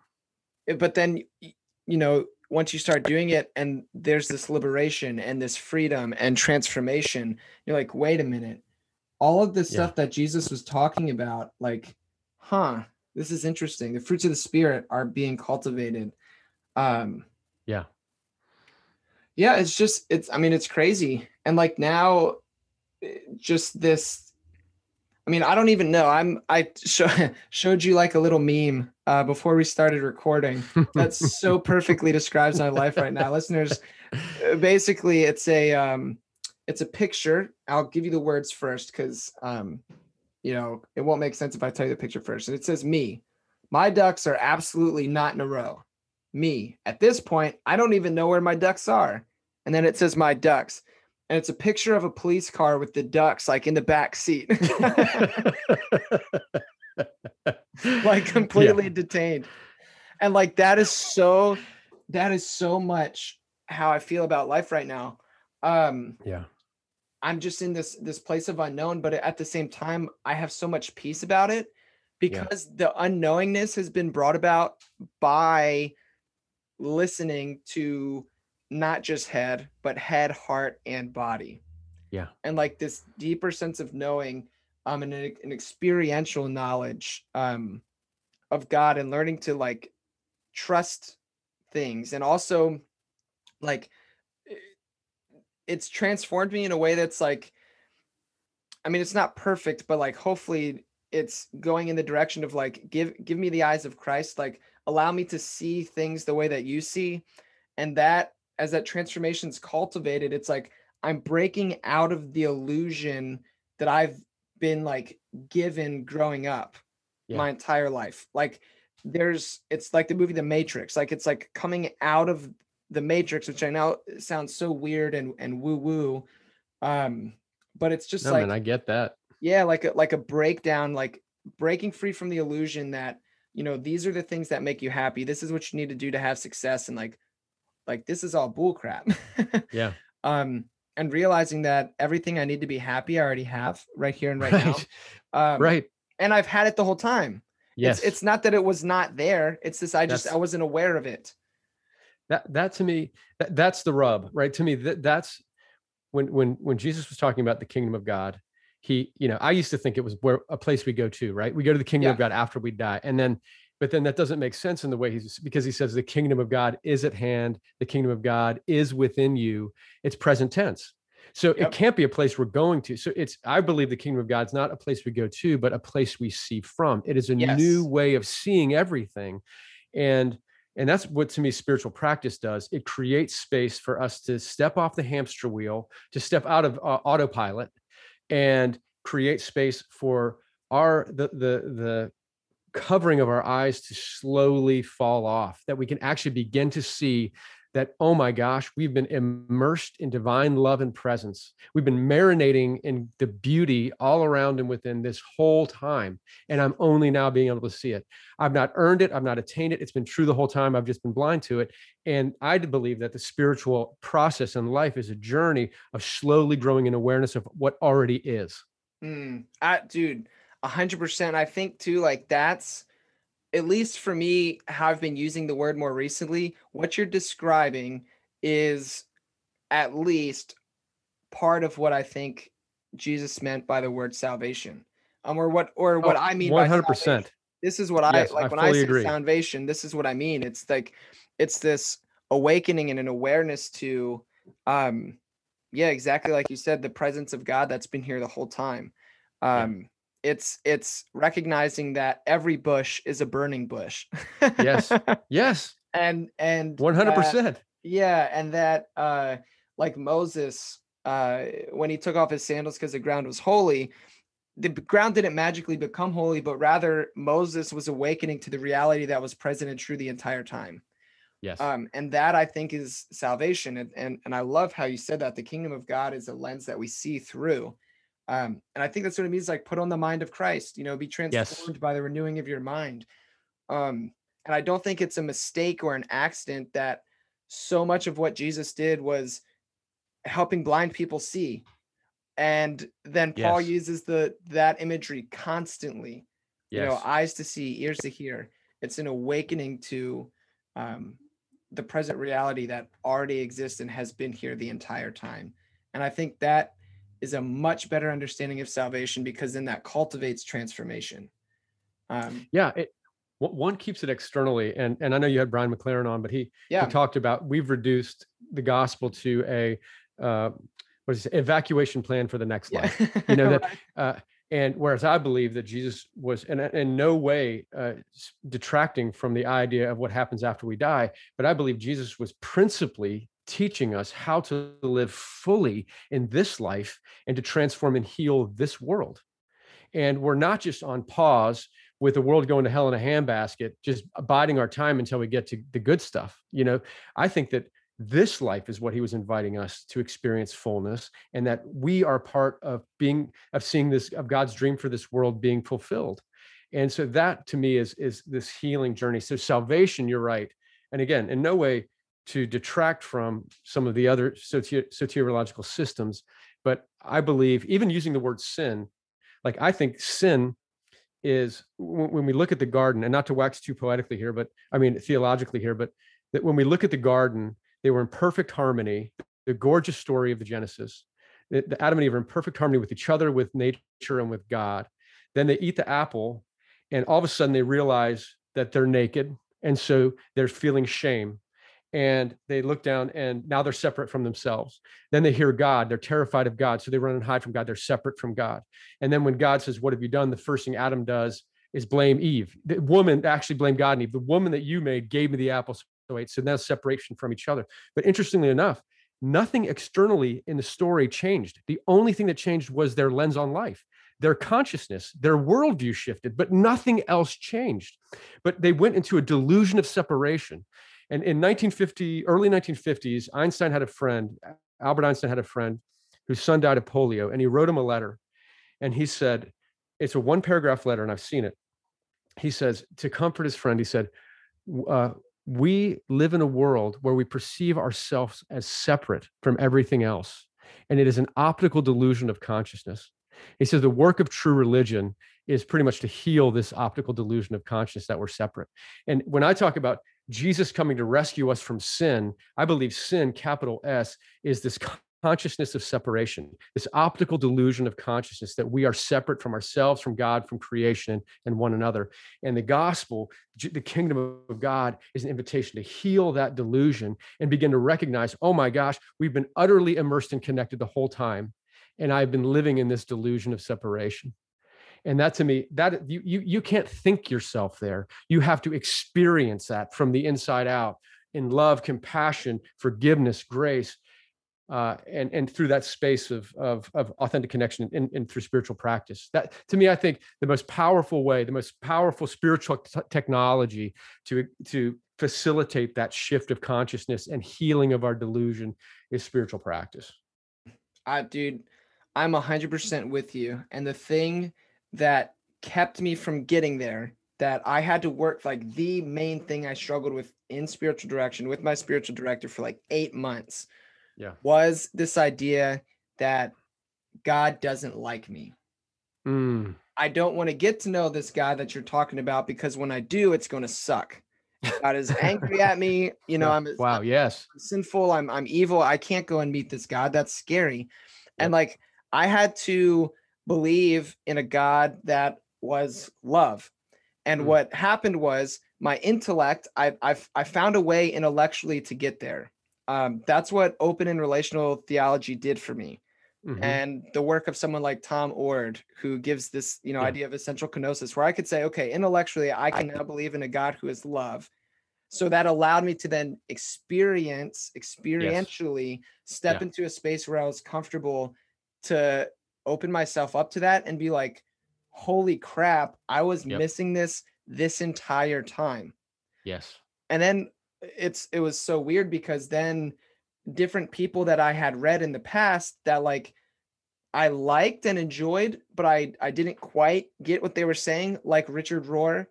Eh, but then you know once you start doing it and there's this liberation and this freedom and transformation you're like wait a minute. All of this yeah. stuff that jesus was talking about like huh this is interesting. The fruits of the spirit are being cultivated. Um yeah yeah it's just it's i mean it's crazy. And like now eh, just this i mean i don't even know. I'm i show, *laughs* showed you like a little meme uh, before we started recording that's so *laughs* perfectly describes my life right now. Listeners uh, basically it's a um it's a picture. I'll give you the words first because um you know it won't make sense if i tell you the picture first. And it says me. My ducks are absolutely not in a row me. At this point, I don't even know where my ducks are. And then it says my ducks. And it's a picture of a police car with the ducks like in the back seat. *laughs* like *laughs* completely yeah. detained. And like that is so that is so much how I feel about life right now. Um yeah. I'm just in this this place of unknown, but at the same time, I have so much peace about it because yeah. the unknowingness has been brought about by listening to not just head, but head, heart, and body. Yeah. And like this deeper sense of knowing um and an, an experiential knowledge um of God and learning to like trust things and also like it's transformed me in a way that's like I mean it's not perfect but like hopefully it's going in the direction of like give give me the eyes of Christ like allow me to see things the way that you see and that as that transformation is cultivated it's like i'm breaking out of the illusion that i've been like given growing up yeah. my entire life like there's it's like the movie the matrix like it's like coming out of the matrix which i know sounds so weird and and woo woo um but it's just no, like man, i get that yeah like a like a breakdown like breaking free from the illusion that you know these are the things that make you happy. This is what you need to do to have success and like like this is all bull crap. *laughs* Yeah. Um and realizing that everything i need to be happy i already have right here and right, *laughs* right. now. Um, right. and i've had it the whole time. Yes. it's, it's not that it was not there it's this i just that's, i wasn't aware of it. That that to me that, that's the rub right? To me that that's when when when jesus was talking about the kingdom of god he you know i used to think it was where a place we go to right we go to the kingdom yeah. of god after we die and then but then that doesn't make sense in the way he's because he says the kingdom of god is at hand the kingdom of god is within you it's present tense so yep. it can't be a place we're going to so it's i believe the kingdom of god's not a place we go to but a place we see from it is a yes. new way of seeing everything and and that's what to me spiritual practice does it creates space for us to step off the hamster wheel to step out of uh, autopilot and create space for our the the the covering of our eyes to slowly fall off that we can actually begin to see that oh my gosh we've been immersed in divine love and presence. We've been marinating in the beauty all around and within this whole time and i'm only now being able to see it. I've not earned it i've not attained it it's been true the whole time i've just been blind to it and i believe that the spiritual process in life is a journey of slowly growing in awareness of what already is. Mm, I, dude 100% i think too like that's at least for me, how I've been using the word more recently, what you're describing is at least part of what I think Jesus meant by the word salvation. Um, or what or what oh, I mean 100%. This is what yes, I like I when I say agree. salvation, this is what I mean. It's like it's this awakening and an awareness to um yeah, exactly like you said, the presence of God that's been here the whole time. Um it's it's recognizing that every bush is a burning bush. Yes. *laughs* Yes. And and 100% yeah and that uh like moses uh when he took off his sandals because the ground was holy the ground didn't magically become holy but rather moses was awakening to the reality that was present and true the entire time. Yes. Um and that i think is salvation and and, and i love how you said that the kingdom of god is a lens that we see through um, and I think that's what it means like put on the mind of Christ, you know, be transformed yes. by the renewing of your mind. Um, and I don't think it's a mistake or an accident that so much of what Jesus did was helping blind people see. And then Paul yes. uses the that imagery constantly. Yes. You know, eyes to see, ears to hear. It's an awakening to um, the present reality that already exists and has been here the entire time. And I think that is a much better understanding of salvation because then that cultivates transformation. Um, yeah, it, one keeps it externally and and i know you had brian mclaren on but he yeah. he talked about we've reduced the gospel to a uh, what is it, evacuation plan for the next yeah. life you know *laughs* that uh, and whereas i believe that jesus was in, in no way uh, detracting from the idea of what happens after we die but i believe jesus was principally teaching us how to live fully in this life and to transform and heal this world and we're not just on pause with the world going to hell in a handbasket, just biding our time until we get to the good stuff. You know, I think that this life is what he was inviting us to experience fullness and that we are part of being of seeing this of God's dream for this world being fulfilled. And so that to me is is this healing journey. So salvation, you're right. And again, in no way to detract from some of the other socio- soteriological systems, but I believe even using the word sin, like I think sin is when we look at the garden, and not to wax too poetically here, but I mean theologically here, but that when we look at the garden, they were in perfect harmony. The gorgeous story of the Genesis, the Adam and Eve are in perfect harmony with each other, with nature, and with God. Then they eat the apple, and all of a sudden they realize that they're naked, and so they're feeling shame and they look down and now they're separate from themselves. Then they hear God, they're terrified of God, so they run and hide from God, they're separate from God. And then when God says, What have you done? the first thing Adam does is blame Eve. The woman actually blamed God and Eve. The woman that you made gave me the apple, so ate. So now separation from each other. But interestingly enough, nothing externally in the story changed. The only thing that changed was their lens on life their consciousness, their worldview shifted, but nothing else changed. But they went into a delusion of separation. And in 1950, early 1950s, Einstein had a friend, Albert Einstein had a friend whose son died of polio, and he wrote him a letter. And he said, it's a one paragraph letter, and I've seen it. He says, to comfort his friend, he said, uh, we live in a world where we perceive ourselves as separate from everything else. And it is an optical delusion of consciousness. He says the work of true religion is pretty much to heal this optical delusion of consciousness that we're separate. And when I talk about Jesus coming to rescue us from sin, I believe sin, capital S, is this consciousness of separation, this optical delusion of consciousness that we are separate from ourselves, from God, from creation, and one another. And the gospel, the kingdom of God, is an invitation to heal that delusion and begin to recognize, oh my gosh, we've been utterly immersed and connected the whole time. And I've been living in this delusion of separation and that to me that you you you can't think yourself there. You have to experience that from the inside out in love compassion forgiveness grace uh, and and through that space of of, of authentic connection and, and, through spiritual practice. That to me i think the most powerful way the most powerful spiritual t- technology to to facilitate that shift of consciousness and healing of our delusion is spiritual practice. Uh, dude i'm 100% with you. And the thing that kept me from getting there that I had to work like the main thing I struggled with in spiritual direction with my spiritual director for like 8 months. Yeah. Was this idea that God doesn't like me. Mm. I don't want to get to know this guy that you're talking about because when I do, it's going to suck. *laughs* God is angry at me. You know, I'm wow, I'm, yes, I'm sinful. I'm I'm evil. I can't go and meet this God. That's scary. Yep. And like I had to believe in a God that was love. And mm. what happened was my intellect, I, I, I found a way intellectually to get there. Um, that's what open and relational theology did for me. Mm-hmm. And the work of someone like Tom Oord, who gives this, you know, yeah. idea of essential kenosis, where I could say, okay, intellectually, I can now believe in a God who is love. So that allowed me to then experience, experientially, yes. step yeah. into a space where I was comfortable to open myself up to that and be like, holy crap, I was yep. missing this this entire time. Yes. And then uh, it's it was so weird because then different people that I had read in the past that like I liked and enjoyed, but I I didn't quite get what they were saying, like Richard Rohr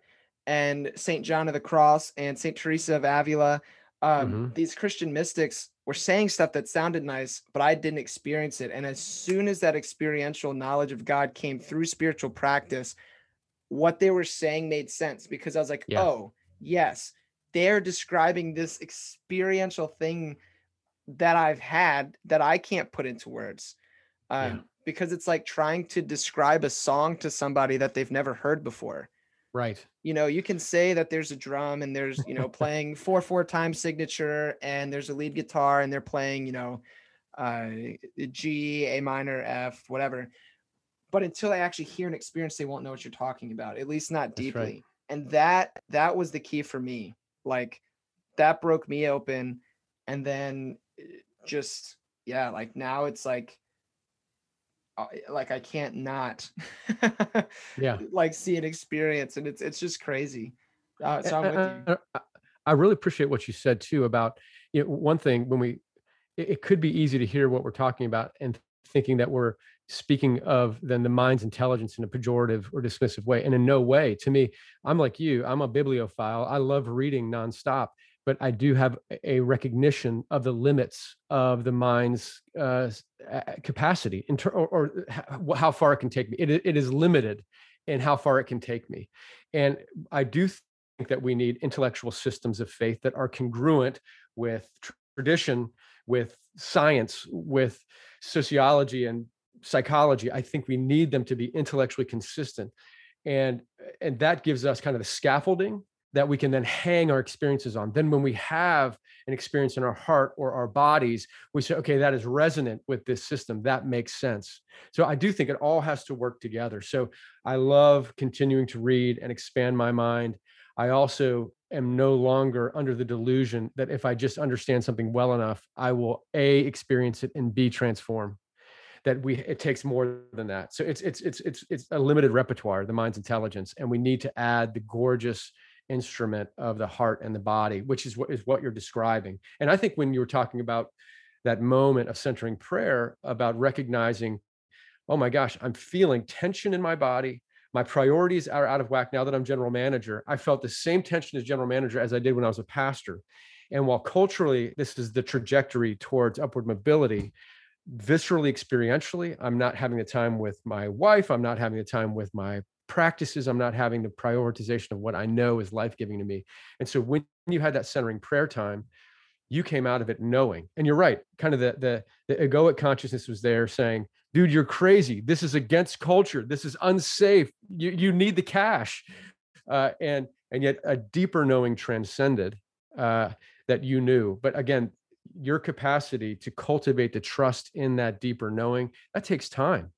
and Saint John of the Cross and Saint Teresa of Avila. Um, mm-hmm. These Christian mystics were saying stuff that sounded nice, but I didn't experience it. And as soon as that experiential knowledge of God came through spiritual practice, what they were saying made sense because I was like, yeah. oh, yes, they're describing this experiential thing that I've had that I can't put into words. Um, yeah. Because it's like trying to describe a song to somebody that they've never heard before. Right. You know, you can say that there's a drum and there's, you know, *laughs* playing four four time signature and there's a lead guitar and they're playing, you know, uh G, A minor, F, whatever. But until they actually hear and experience, they won't know what you're talking about, at least not deeply. right. And that that was the key for me. Like that broke me open. And then eh, just yeah, like now it's like like I can't not Yeah. *laughs* like see an experience and it's it's just crazy. Uh, so I'm with you. Uh, uh, I really appreciate what you said too about you know, one thing when we it, it could be easy to hear what we're talking about and thinking that we're speaking of then the mind's intelligence in a pejorative or dismissive way and in no way to me i'm like you i'm a bibliophile i love reading nonstop but i do have a- recognition of the limits of the mind's uh, capacity ter- or, or how far it can take me. It, it is limited in how far it can take me. And i do think that we need intellectual systems of faith that are congruent with tradition with science with sociology and psychology. I think we need them to be intellectually consistent. And and that gives us kind of the scaffolding that we can then hang our experiences on. Then when we have an experience in our heart or our bodies we say okay that is resonant with this system. That makes sense. So i do think it all has to work together. So i love continuing to read and expand my mind. I also am no longer under the delusion that if i just understand something well enough i will a experience it and b transform. That we it takes more than that. So it's it's it's it's it's a limited repertoire the mind's intelligence and we need to add the gorgeous instrument of the heart and the body which is what is what you're describing. And i think when you were talking about that moment of centering prayer about recognizing oh my gosh i'm feeling tension in my body. My priorities are out of whack now that i'm general manager. I felt the same tension as general manager as i did when i was a pastor. And while culturally this is the trajectory towards upward mobility viscerally experientially i'm not having the time with my wife i'm not having the time with my practices i'm not having the prioritization of what i know is life-giving to me. And so when you had that centering prayer time you came out of it knowing. And you're right kind of the the, the egoic consciousness was there saying dude you're crazy. This is against culture. This is unsafe. You, you need the cash. Uh, and and yet a deeper knowing transcended uh, that you knew. But again your capacity to cultivate the trust in that deeper knowing that takes time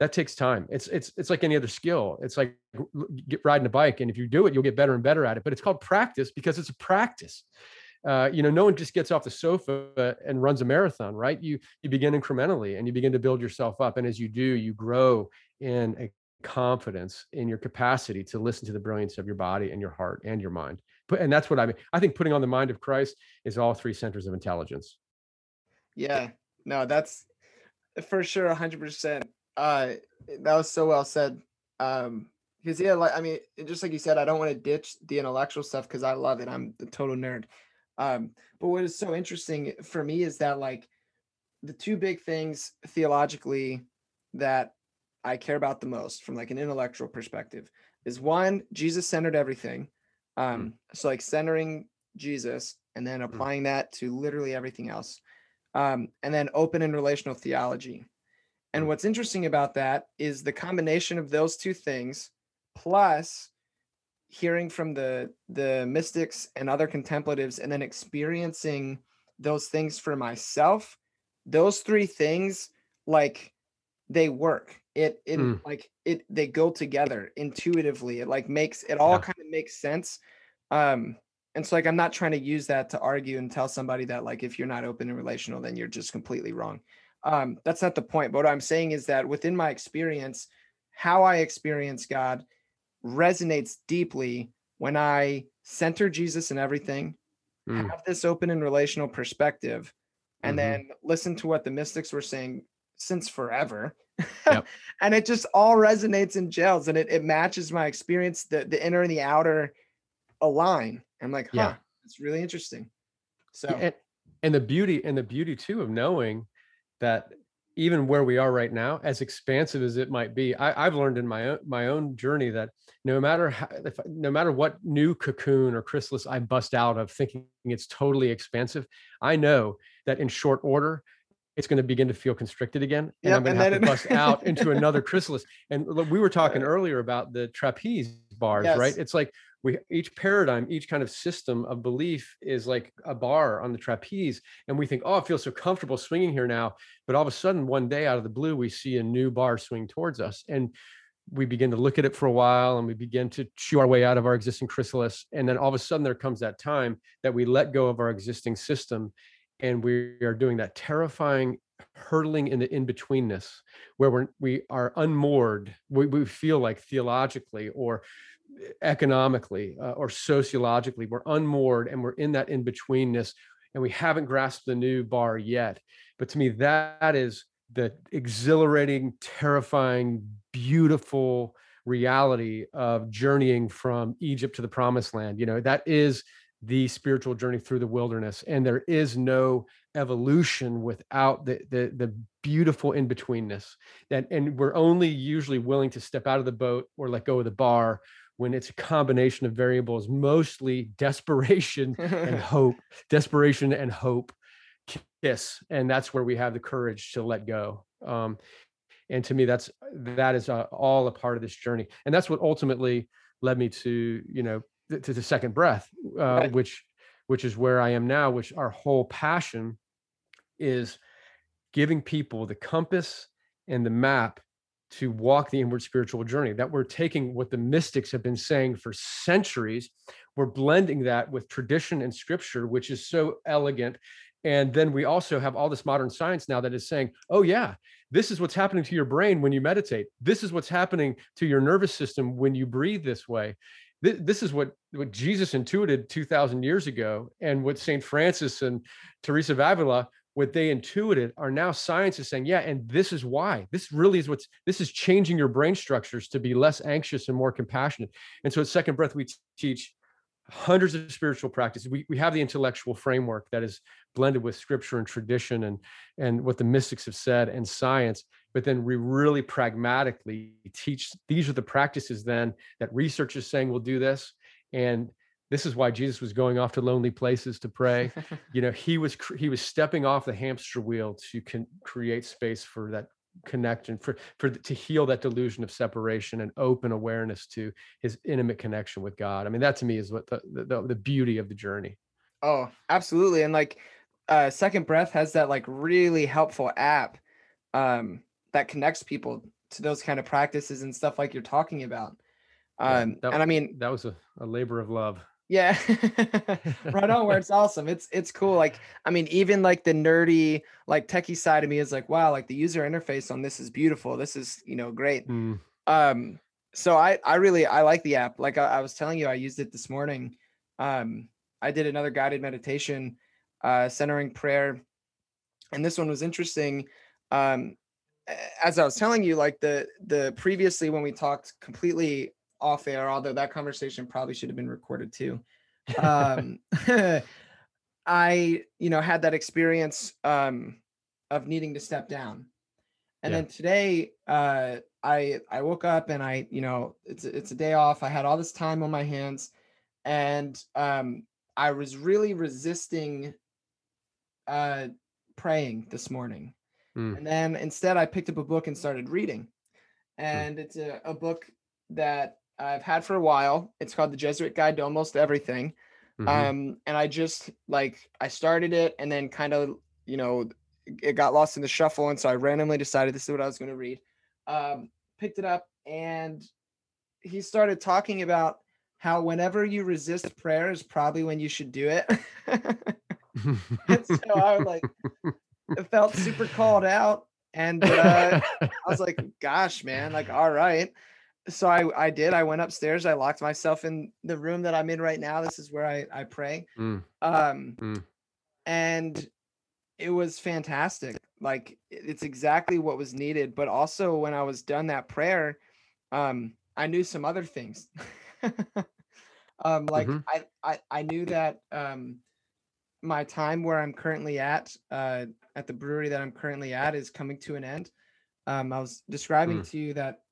that takes time. It's it's it's like any other skill. It's like get riding a bike and if you do it you'll get better and better at it but it's called practice because it's a practice. Uh, you know no one just gets off the sofa and runs a marathon right? You you begin incrementally and you begin to build yourself up and as you do you grow in a confidence in your capacity to listen to the brilliance of your body and your heart and your mind. But and that's what i mean. I think putting on the mind of christ is all three centers of intelligence. Yeah, no, that's for sure, hundred percent. Uh, that was so well said. Um, because yeah, like I mean, just like you said, I don't want to ditch the intellectual stuff because I love it. I'm the total nerd. Um, but what is so interesting for me is that like the two big things theologically that I care about the most from like an intellectual perspective is one, Jesus centered everything. Um, so like centering Jesus and then applying that to literally everything else. Um, and then open and relational theology. And what's interesting about that is the combination of those two things plus hearing from the the mystics and other contemplatives and then experiencing those things for myself those three things like they work it it Mm. like it they go together intuitively it like makes it all Yeah. kind of makes sense um and so like i'm not trying to use that to argue and tell somebody that like if you're not open and relational then you're just completely wrong um that's not the point but what i'm saying is that within my experience how i experience god resonates deeply when i center jesus in everything Mm. have this open and relational perspective and Mhm. then listen to what the mystics were saying since forever Yep. *laughs* and it just all resonates and gels and it, it matches my experience the, the inner and the outer align i'm like huh Yeah. it's really interesting so and, and the beauty and the beauty too of knowing that even where we are right now as expansive as it might be I, i've learned in my own my own journey that no matter how if, no matter what new cocoon or chrysalis i bust out of thinking it's totally expansive i know that in short order it's going to begin to feel constricted again and Yep, i'm going and to have to bust out into another *laughs* chrysalis and look, we were talking earlier about the trapeze bars, Yes. right? It's like we each paradigm, each kind of system of belief is like a bar on the trapeze, and we think, oh, I feel so comfortable swinging here now. But all of a sudden, one day out of the blue, we see a new bar swing towards us, and we begin to look at it for a while, and we begin to chew our way out of our existing chrysalis, and then all of a sudden, there comes that time that we let go of our existing system, and we are doing that terrifying hurtling in the in-betweenness where we're we are unmoored we, we feel like theologically or economically uh, or sociologically we're unmoored and we're in that in-betweenness and we haven't grasped the new bar yet. But to me that is the exhilarating terrifying beautiful reality of journeying from egypt to the promised land. You know that is the spiritual journey through the wilderness and there is no evolution without the the, the beautiful in-betweenness. That and we're only usually willing to step out of the boat or let go of the bar when it's a combination of variables mostly desperation and *laughs* hope desperation and hope kiss and that's where we have the courage to let go um, and to me that's that is uh, all a part of this journey and that's what ultimately led me to you know th- to the second breath uh, Right. which which is where i am now which our whole passion is giving people the compass and the map to walk the inward spiritual journey that we're taking what the mystics have been saying for centuries we're blending that with tradition and scripture which is so elegant. And then we also have all this modern science now that is saying oh yeah this is what's happening to your brain when you meditate. This is what's happening to your nervous system when you breathe this way. This is what what jesus intuited 2000 years ago and what saint francis and teresa of avila what they intuited are now science is saying yeah and this is why. This really is what's this is changing your brain structures to be less anxious and more compassionate. And so at second breath we teach hundreds of spiritual practices. We, we have the intellectual framework that is blended with scripture and tradition and and what the mystics have said and science but then we really pragmatically teach these are the practices then that research is saying will do this and this is why jesus was going off to lonely places to pray *laughs* you know he was he was stepping off the hamster wheel to con- create space for that connection for for to heal that delusion of separation and open awareness to his intimate connection with god i mean that to me is what the the, the beauty of the journey Oh, absolutely. And like uh Second Breath has that like really helpful app um that connects people to those kind of practices and stuff like you're talking about. Yeah, Um that- and I mean, that was a, a labor of love yeah. *laughs* right on where *laughs* it's awesome. It's it's cool. Like, I mean, even like the nerdy, like techie side of me is like, wow, like the user interface on this is beautiful. This is, you know, great. Mm, um so i i really i like the app like I, I was telling you i used it this morning um i did another guided meditation uh centering prayer and this one was interesting um as i was telling you like the the previously when we talked completely off air although that conversation probably should have been recorded too. *laughs* Um *laughs* i you know had that experience um of needing to step down. And Yeah. then today uh i i woke up and i you know it's a- it's a day off. I had all this time on my hands and um i was really resisting uh praying this morning. Mm. and then instead i picked up a book and started reading. And it's a, a book that i've had for a while it's called the jesuit guide to almost everything mhm. um and i just like i started it and then kind of you know it got lost in the shuffle and so i randomly decided this is what i was going to read um picked it up and he started talking about how whenever you resist prayer is probably when you should do it *laughs* and so i was like it felt super called out and uh I was like, gosh, man, like, all right. So I I did. I went upstairs. I locked myself in the room that I'm in right now. This is where I I pray. Mm, Um, Mm. and it was fantastic. Like it's exactly what was needed. But also when I was done that prayer, um, I knew some other things. *laughs* um, like Mhm. I, I I knew that um my time where I'm currently at, uh, at the brewery that I'm currently at, is coming to an end. Um, I was describing Mm. to you that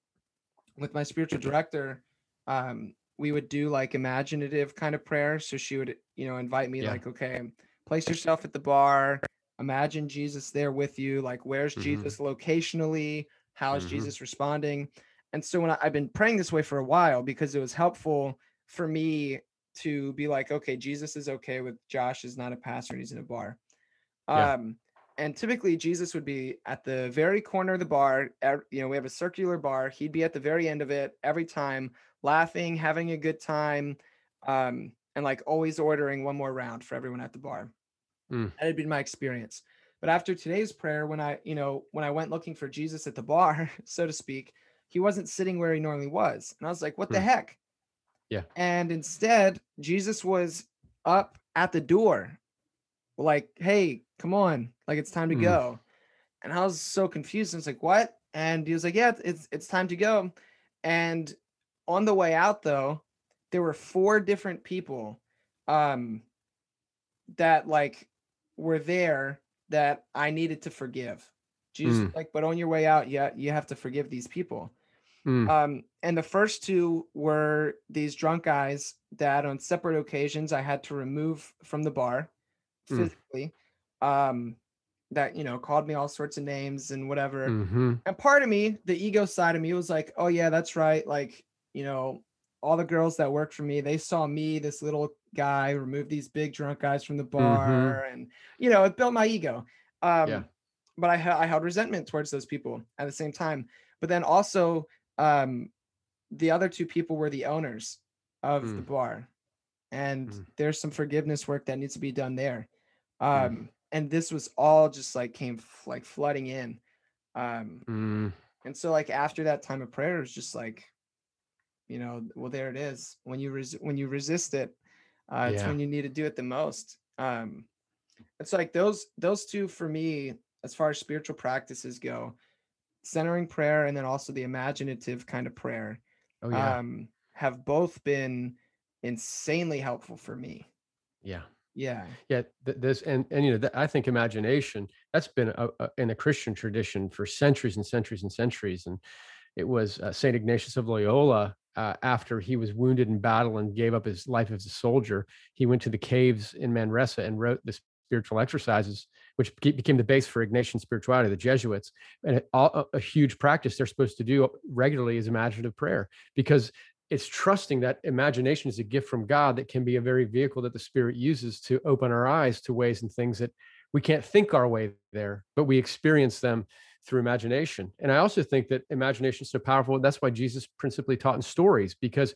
with my spiritual director, um, we would do like imaginative kind of prayer. So she would, you know, invite me Yeah. like, okay, place yourself at the bar, imagine Jesus there with you. Like, where's Mhm. Jesus locationally? How is Mhm. Jesus responding? And so when I, I've been praying this way for a while because it was helpful for me to be like, okay, Jesus is okay with Josh is not a pastor and he's in a bar. Yeah. Um, and typically Jesus would be at the very corner of the bar. You know, we have a circular bar. He'd be at the very end of it every time, laughing, having a good time, um, and like always ordering one more round for everyone at the bar. Mm. That had been my experience. But after today's prayer, when I, you know, when I went looking for Jesus at the bar, *laughs* so to speak, he wasn't sitting where he normally was. And I was like, what the Hmm. heck? Yeah. And instead, Jesus was up at the door, like, hey, come on, like it's time to Mm. go. And I was so confused. I was like, what? And he was like, yeah, it's it's time to go. And on the way out, though, there were four different people um that like were there that I needed to forgive. Jesus, Mm. like, but on your way out, yeah, you have to forgive these people. Mm. Um, and the first two were these drunk guys that on separate occasions I had to remove from the bar Mm. physically. Um, that you know called me all sorts of names and whatever. hmm And part of me, the ego side of me, was like, oh yeah, that's right. Like, you know, all the girls that worked for me, they saw me, this little guy, remove these big drunk guys from the bar, and you know, it built my ego. Um, Yeah. but I ha- I held resentment towards those people at the same time. But then also, um, the other two people were the owners of the Mm. bar, and Mm. there's some forgiveness work that needs to be done there. Mm. Um, and this was all just like came like flooding in. Um, Mm. and so like after that time of prayer, it was just like, you know, well there it is. When you res- when you resist it, uh, it's when you need to do it the most. Um, it's like those those two for me, as far as spiritual practices go, centering prayer and then also the imaginative kind of prayer, Oh yeah. um, have both been insanely helpful for me. yeah. Yeah. Yeah, th- this and and you know, th- I think imagination that's been a, a, in a Christian tradition for centuries and centuries and centuries. And it was uh, Saint Ignatius of Loyola uh, after he was wounded in battle and gave up his life as a soldier. He went to the caves in Manresa and wrote the spiritual exercises, which became the base for Ignatian spirituality. The Jesuits and all, a, a huge practice they're supposed to do regularly is imaginative prayer because it's trusting that imagination is a gift from God that can be a very vehicle that the Spirit uses to open our eyes to ways and things that we can't think our way there, but we experience them through imagination. And I also think that imagination is so powerful. That's why Jesus principally taught in stories, because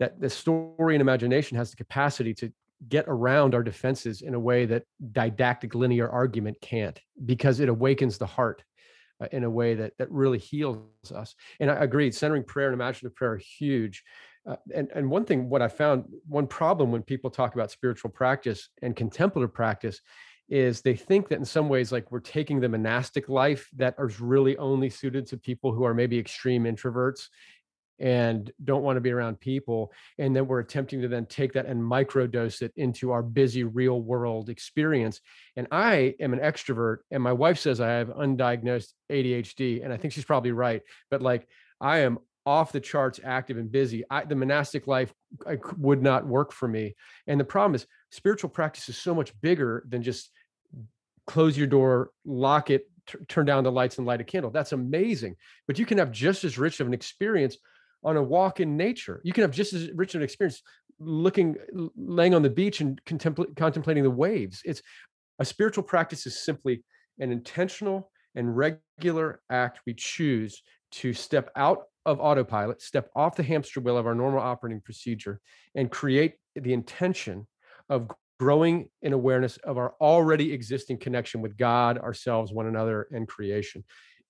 that the story and imagination has the capacity to get around our defenses in a way that didactic linear argument can't, because it awakens the heart uh, in a way that that really heals us. And I agree, centering prayer and imaginative prayer are huge. Uh, and and one thing, what I found, one problem when people talk about spiritual practice and contemplative practice, is they think that in some ways, like we're taking the monastic life that is really only suited to people who are maybe extreme introverts and don't want to be around people and then we're attempting to then take that and microdose it into our busy real world experience. And i am an extrovert and my wife says i have undiagnosed adhd and i think she's probably right but like i am off the charts active and busy. I, the monastic life I, would not work for me. And the problem is spiritual practice is so much bigger than just close your door lock it t- turn down the lights and light a candle. That's amazing but you can have just as rich of an experience on a walk in nature. You can have just as rich an experience looking, laying on the beach and contempl- contemplating the waves. It's a spiritual practice is simply an intentional and regular act we choose to step out of autopilot, step off the hamster wheel of our normal operating procedure, and create the intention of growing in awareness of our already existing connection with God, ourselves, one another, and creation.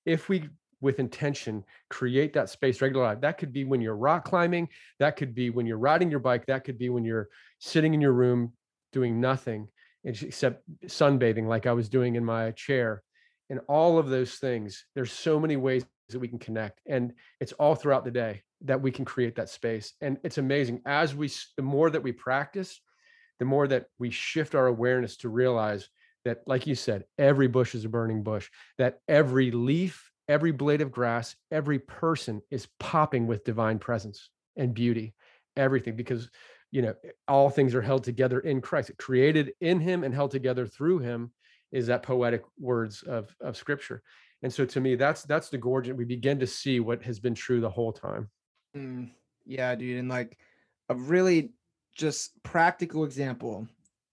If we with intention create that space regularly that could be when you're rock climbing that could be when you're riding your bike that could be when you're sitting in your room doing nothing except sunbathing like i was doing in my chair. And all of those things there's so many ways that we can connect and it's all throughout the day that we can create that space. And it's amazing as we the more that we practice the more that we shift our awareness to realize that like you said every bush is a burning bush that every leaf every blade of grass, every person is popping with divine presence and beauty, everything, because you know all things are held together in Christ. Created in Him and held together through Him is that poetic words of of Scripture, and so to me that's that's the gorgeous we begin to see what has been true the whole time. Mm, yeah dude and like a really just practical example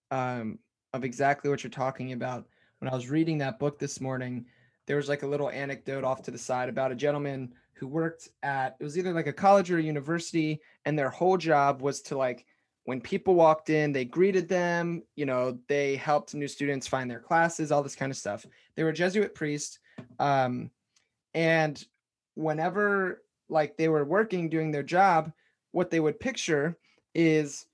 um, of exactly what you're talking about. When i was reading that book this morning there was like a little anecdote off to the side about a gentleman who worked at it was either like a college or a university and their whole job was to like when people walked in they greeted them you know they helped new students find their classes all this kind of stuff. They were jesuit priest um, and whenever like they were working doing their job what they would picture is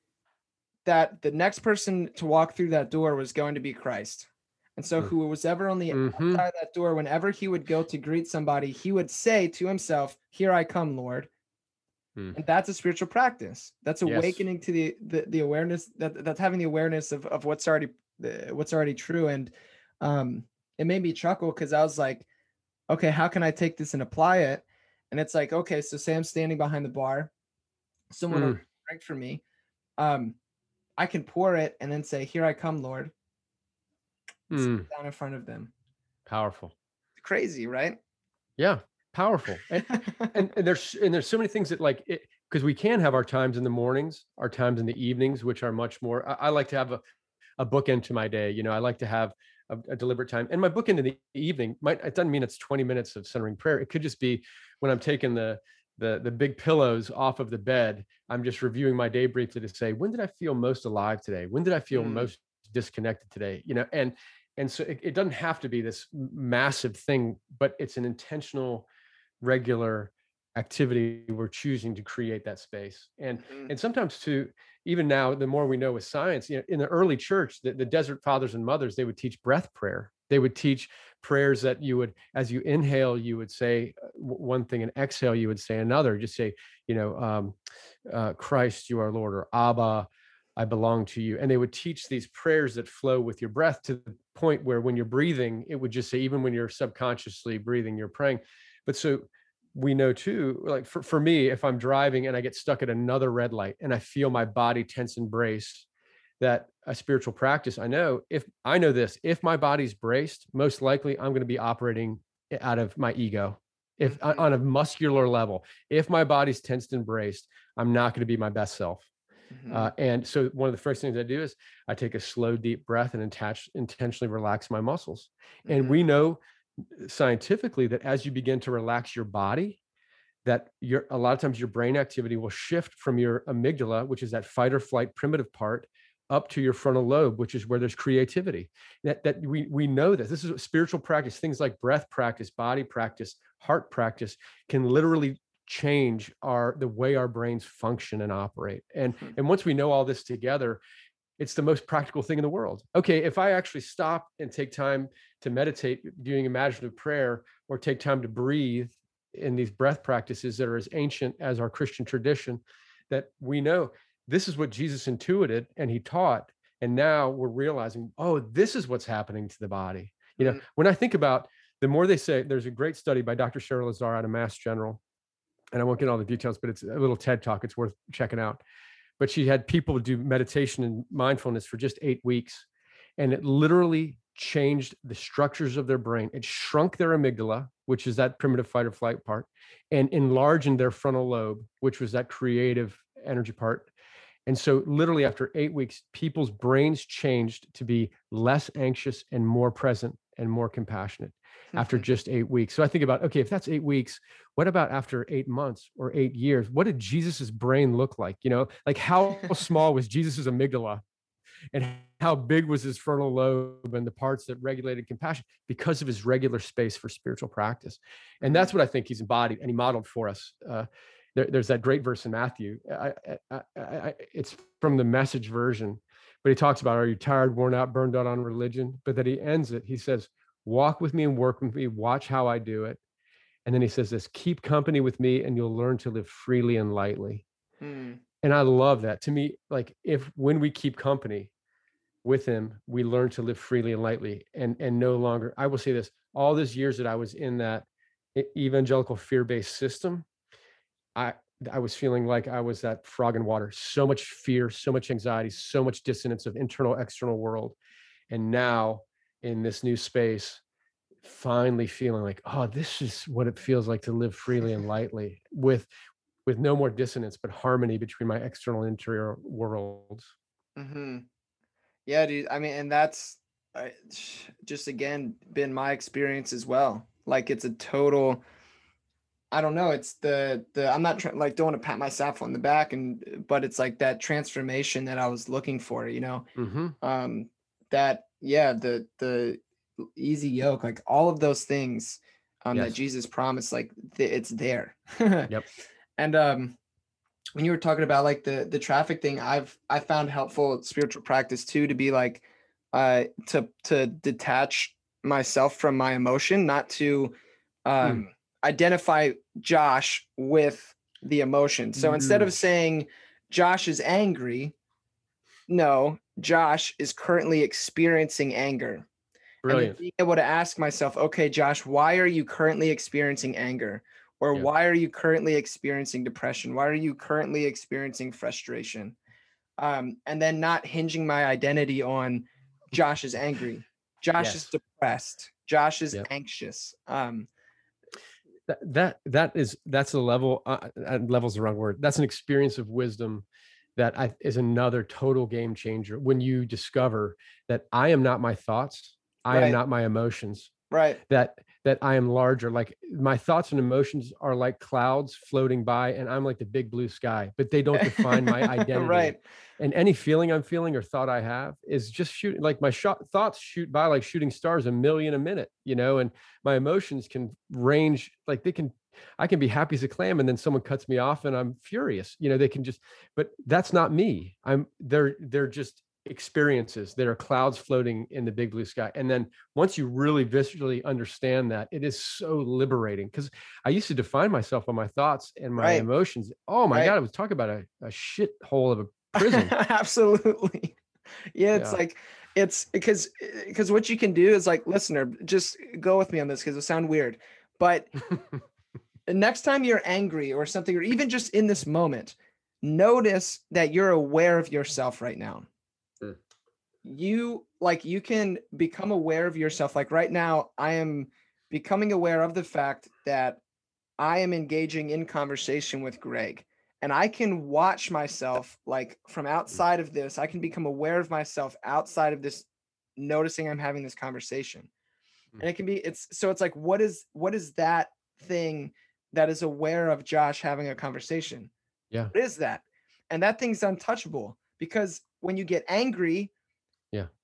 that the next person to walk through that door was going to be christ and so, mm. who was ever on the mm-hmm. outside of that door, whenever he would go to greet somebody, he would say to himself, Here I come, Lord. Mm. And that's a spiritual practice. That's awakening yes. to the, the, the awareness that that's having the awareness of, of what's already what's already true. And um, it made me chuckle because I was like, okay, how can I take this and apply it? And it's like, okay, so say I'm standing behind the bar, someone mm. drink for me. Um, I can pour it and then say, Here I come, Lord mm. down in front of them. Powerful. Crazy, right? Yeah, powerful. And, and, and there's *laughs* and there's so many things that like it because we can have our times in the mornings, our times in the evenings, which are much more. I, I like to have a a bookend to my day. You know, I like to have a, a, deliberate time. And my bookend in the evening might it doesn't mean it's 20 minutes of centering prayer. It could just be when I'm taking the the the big pillows off of the bed. I'm just reviewing my day briefly to say when did I feel most alive today? When did I feel mm. most disconnected today? You know, and and so it, it, doesn't have to be this massive thing but it's an intentional regular activity we're choosing to create that space. And mm-hmm. and sometimes to even now the more we know with science you know in the early church the, the desert fathers and mothers they would teach breath prayer. They would teach prayers that you would as you inhale you would say uh, one thing and exhale you would say another. Just say you know um, uh, christ you are lord or abba I belong to you. And they would teach these prayers that flow with your breath to the point where when you're breathing, it would just say, even when you're subconsciously breathing, you're praying. But so we know too, like for, for me, if I'm driving and I get stuck at another red light and I feel my body tense and brace, that a spiritual practice, I know if I know this, if my body's braced, most likely I'm going to be operating out of my ego. If mm-hmm. on a muscular level, if my body's tensed and braced, I'm not going to be my best self. Mm-hmm. Uh, and so one of the first things I do is I take a slow, deep breath and attach, intentionally relax my muscles. Mm-hmm. And we know scientifically that as you begin to relax your body, that your a lot of times your brain activity will shift from your amygdala, which is that fight or flight primitive part, up to your frontal lobe, which is where there's creativity. That that we we know this. This is spiritual practice. Things like breath practice, body practice, heart practice can literally change our the way our brains function and operate and mm-hmm. and once we know all this together it's the most practical thing in the world okay if i actually stop and take time to meditate doing imaginative prayer or take time to breathe in these breath practices that are as ancient as our christian tradition that we know this is what jesus intuited and he taught and now we're realizing oh this is what's happening to the body you know mm-hmm. when i think about the more they say there's a great study by dr cheryl lazar out of mass general and I won't get all the details, but it's a little TED talk. It's worth checking out. But she had people do meditation and mindfulness for just eight weeks, and it literally changed the structures of their brain. It shrunk their amygdala, which is that primitive fight or flight part, and enlarged their frontal lobe, which was that creative energy part. And so, literally, after eight weeks, people's brains changed to be less anxious and more present and more compassionate after just eight weeks. So I think about, okay, if that's eight weeks, what about after eight months or eight years? What did Jesus's brain look like? You know, like how *laughs* small was Jesus's amygdala and how big was his frontal lobe and the parts that regulated compassion because of his regular space for spiritual practice. And that's mm-hmm. what I think he's embodied and he modeled for us. Uh, there, there's that great verse in Matthew. I, I, I, it's from the message version, but he talks about, are you tired, worn out, burned out on religion? But that he ends it, he says, walk with me and work with me, watch how I do it. And then he says this keep company with me and you'll learn to live freely and lightly. Hmm. And I love that. To me, like if when we keep company with him, we learn to live freely and lightly and and no longer, I will say this, all those years that I was in that evangelical fear-based system, I I was feeling like I was that frog in water, so much fear, so much anxiety, so much dissonance of internal external world. And now in this new space finally feeling like, oh, this is what it feels like to live freely and lightly with with no more dissonance, but harmony between my external and interior worlds. Mm-hmm. Yeah, dude. I mean, and that's uh, just again been my experience as well. Like it's a total. I don't know. It's the the I'm not trying like don't want to pat myself on the back and but it's like that transformation that I was looking for. You know, Mm-hmm. um, that yeah the the easy yoke like all of those things um, that Jesus promised like th- it's there. *laughs* Yep. And um when you were talking about like the the traffic thing, I've I found helpful spiritual practice too to be like uh to to detach myself from my emotion, not to um identify Josh with the emotion. So instead of Mm. saying Josh is angry, no, Josh is currently experiencing anger. And Brilliant. being able to ask myself, okay, Josh, why are you currently experiencing anger? Or Yeah. why are you currently experiencing depression? Why are you currently experiencing frustration? Um, and then not hinging my identity on Josh is angry, Josh is depressed, Josh is Yep. anxious. Um, that that that is that's a level uh, level's the wrong word that's an experience of wisdom that I, is another total game changer when you discover that i am not my thoughts i Right. am not my emotions right. that that i am larger like my thoughts and emotions are like clouds floating by and i'm like the big blue sky but they don't define my *laughs* identity right. and any feeling i'm feeling or thought i have is just shooting like my shot thoughts shoot by like shooting stars a million a minute you know and my emotions can range like they can i can be happy as a clam and then someone cuts me off and i'm furious you know they can just but that's not me i'm they're they're just experiences that are clouds floating in the big blue sky and then once you really viscerally understand that it is so liberating because i used to define myself on my thoughts and my Right. emotions oh my Right. god i was talking about a, a shit hole of a prison *laughs* Absolutely. Yeah, it's Yeah. like it's because because eh, what you can do is like listener, just go with me on this because it'll sound weird. But *laughs* next time you're angry or something, or even just in this moment, notice that you're aware of yourself right now. Mm. You like you can become aware of yourself. Like right now, I am becoming aware of the fact that I am engaging in conversation with Greg and I can watch myself like from outside of this. I can become aware of myself outside of this, noticing I'm having this conversation. And it can be it's so it's like what is what is that thing that is aware of Josh having a conversation? Yeah. What is that? And that thing's untouchable because when you get angry.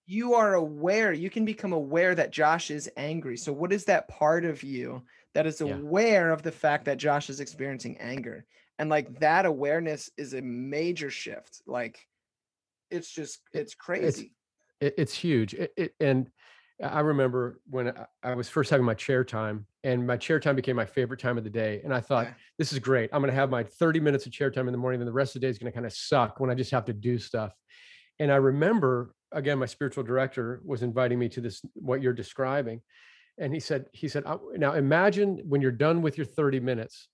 You are aware, you can become aware that Josh is angry. So what is that part of you that is Yeah. aware of the fact that Josh is experiencing anger? And like that awareness is a major shift. Like it's just it's crazy. it, it's huge it, it, and i remember when I, was first having my chair time and my chair time became my favorite time of the day and i thought Yeah. this is great i'm going to have my 30 minutes of chair time in the morning and the rest of the day is going to kind of suck when i just have to do stuff and i remember again my spiritual director was inviting me to this what you're describing and he said he said now imagine when you're done with your 30 minutes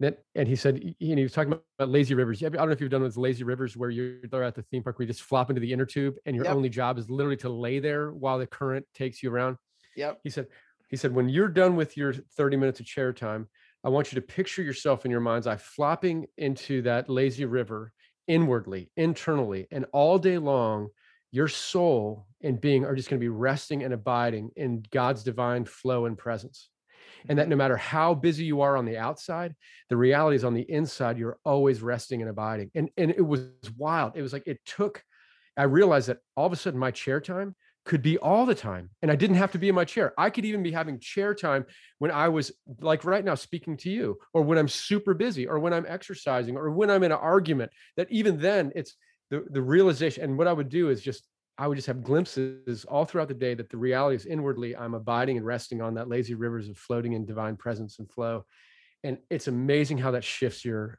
then, and he said, he, he was talking about lazy rivers. I don't know if you've done those lazy rivers where you're there at the theme park where you just flop into the inner tube and your Yep. only job is literally to lay there while the current takes you around. Yep. He said, he said, when you're done with your 30 minutes of chair time, I want you to picture yourself in your mind's eye flopping into that lazy river inwardly, internally, and all day long, your soul and being are just going to be resting and abiding in God's divine flow and presence. And that mm-hmm. no matter how busy you are on the outside, the reality is on the inside, you're always resting and abiding. And, and it was wild. It was like it took, I realized that all of a sudden my chair time could be all the time. And I didn't have to be in my chair. I could even be having chair time when I was like right now speaking to you, or when I'm super busy, or when I'm exercising, or when I'm in an argument. That even then it's the, the realization. And what I would do is just I would just have glimpses all throughout the day that the reality is inwardly I'm abiding and resting on that lazy rivers of floating in divine presence and flow. And it's amazing how that shifts your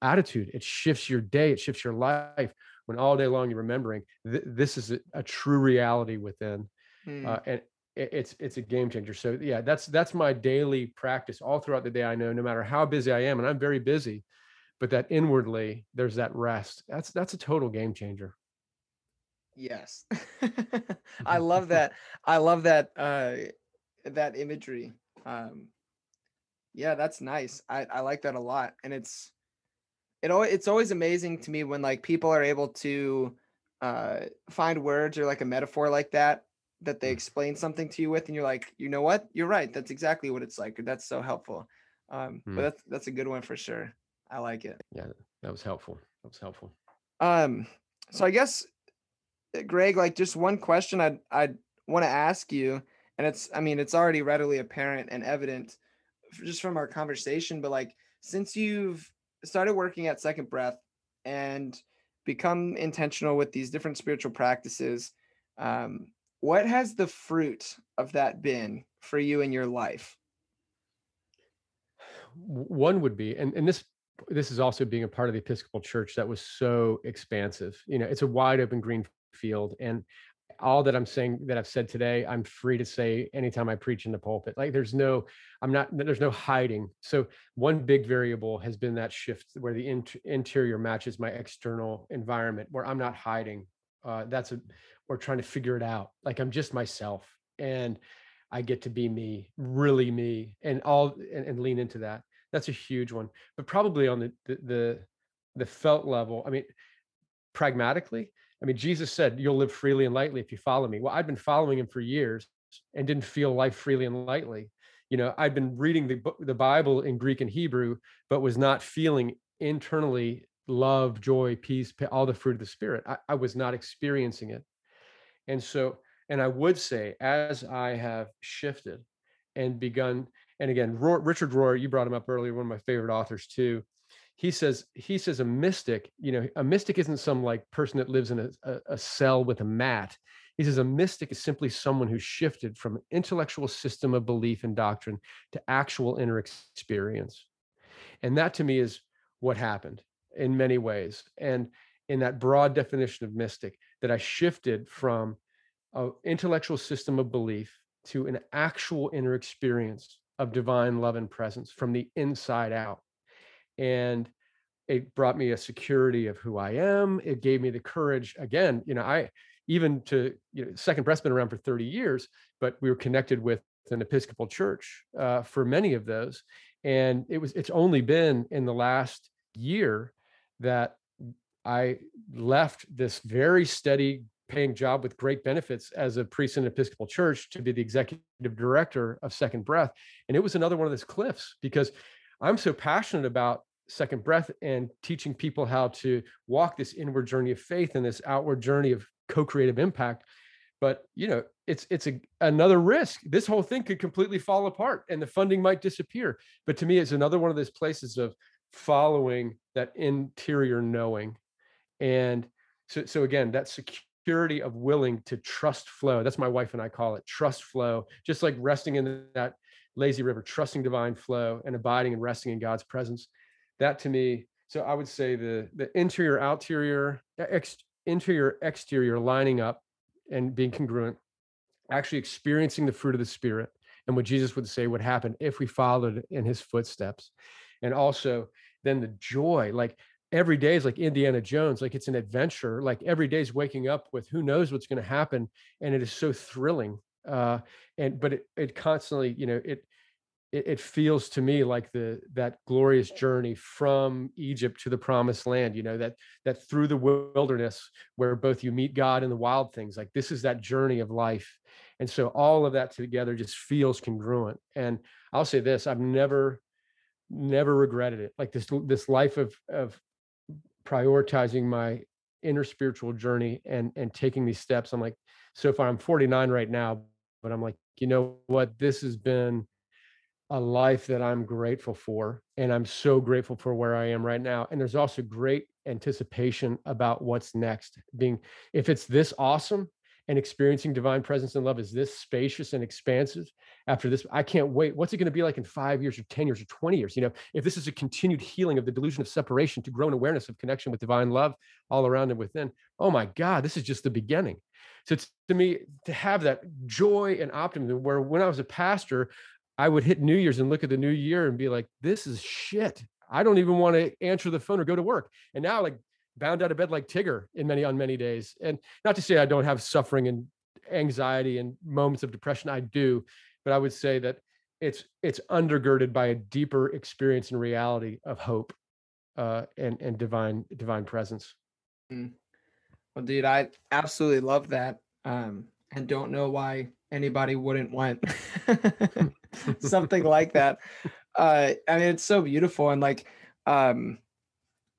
attitude. It shifts your day. It shifts your life when all day long you're remembering th- this is a, a true reality within. Mm. Uh, and it, it's it's a game changer. So yeah, that's that's my daily practice all throughout the day. I know no matter how busy I am, and I'm very busy, but that inwardly there's that rest. That's that's a total game changer. Yes. *laughs* I love *laughs* that. I love that uh that imagery. Um, yeah, that's nice. I, I like that a lot. And it's it always it's always amazing to me when like people are able to uh find words or like a metaphor like that that they Mm. explain something to you with and you're like, you know what? You're right. That's exactly what it's like. That's so helpful. Um, Mm. but that's that's a good one for sure. I like it. Yeah, that was helpful. That was helpful. Um, so I guess uh, Greg, like just one question I'd I'd want to ask you, and it's I mean it's already readily apparent and evident just from our conversation, but like since you've started working at Second Breath and become intentional with these different spiritual practices, um, what has the fruit of that been for you in your life? One would be, and, and this this is also being a part of the Episcopal Church that was so expansive. You know, it's a wide open green field, and all that I'm saying that I've said today, I'm free to say anytime I preach in the pulpit. Like there's no, I'm not, there's no hiding. So one big variable has been that shift where the int- interior matches my external environment, where I'm not hiding. Uh, that's a, or trying to figure it out. Like I'm just myself, and I get to be me, really me, and all, and, and lean into that. That's a huge one. But probably on the the the, the felt level, I mean, pragmatically, I mean, Jesus said, You'll live freely and lightly if you follow me. Well, I've been following him for years and didn't feel life freely and lightly. You know, I'd been reading the, the Bible in Greek and Hebrew, but was not feeling internally love, joy, peace, all the fruit of the Spirit. I, I was not experiencing it. And so, and I would say, as I have shifted and begun, and again, Richard Rohr, you brought him up earlier, one of my favorite authors too. He says he says a mystic you know a mystic isn't some like person that lives in a, a, a cell with a mat. He says a mystic is simply someone who shifted from an intellectual system of belief and doctrine to actual inner experience. And that to me is what happened in many ways. And in that broad definition of mystic that i shifted from an intellectual system of belief to an actual inner experience of divine love and presence from the inside out and it brought me a security of who I am. It gave me the courage. Again, you know, I even to you know, Second Breath's been around for 30 years, but we were connected with an Episcopal church uh, for many of those, and it was it's only been in the last year that I left this very steady paying job with great benefits as a priest in an Episcopal church to be the executive director of Second Breath. And it was another one of those cliffs because I'm so passionate about second breath and teaching people how to walk this inward journey of faith and this outward journey of co-creative impact. But you know it's it's a, another risk. This whole thing could completely fall apart and the funding might disappear. But to me it's another one of those places of following that interior knowing. And so so again that of willing to trust flow. That's my wife and i call it trust flow. Just like resting in that lazy river trusting divine flow and abiding and resting in god's presence. That to me so i would say the the interior outerior ex, interior exterior lining up and being congruent actually experiencing the fruit of the spirit and what jesus would say would happen if we followed in his footsteps. And also then the joy like every day is like indiana jones like it's an adventure like every day is waking up with who knows what's going to happen and it is so thrilling uh and but it, it constantly you know it it, it feels to me like the that glorious journey from Egypt to the promised land, you know, that that through the wilderness where both you meet God and the wild things, like this is that journey of life. And so all of that together just feels congruent. And I'll say this, I've never never regretted it. Like this this life of of prioritizing my inner spiritual journey and and taking these steps. I'm like, so far I'm 49 right now, but I'm like, you know what? This has been a life that I'm grateful for. And I'm so grateful for where I am right now. And there's also great anticipation about what's next. Being, if it's this awesome and experiencing divine presence and love is this spacious and expansive after this, I can't wait. What's it going to be like in five years or 10 years or 20 years? You know, if this is a continued healing of the delusion of separation to grow in awareness of connection with divine love all around and within, oh my God, this is just the beginning. So it's to me to have that joy and optimism where when I was a pastor, I would hit New Year's and look at the new year and be like, this is shit. I don't even want to answer the phone or go to work. And now, like, bound out of bed like Tigger in many on many days. And not to say I don't have suffering and anxiety and moments of depression. I do, but I would say that it's it's undergirded by a deeper experience and reality of hope uh, and and divine divine presence. Mm. Well, dude, I absolutely love that, um, and don't know why anybody wouldn't want *laughs* something like that. *laughs* Uh, I mean, it's so beautiful, and like, um,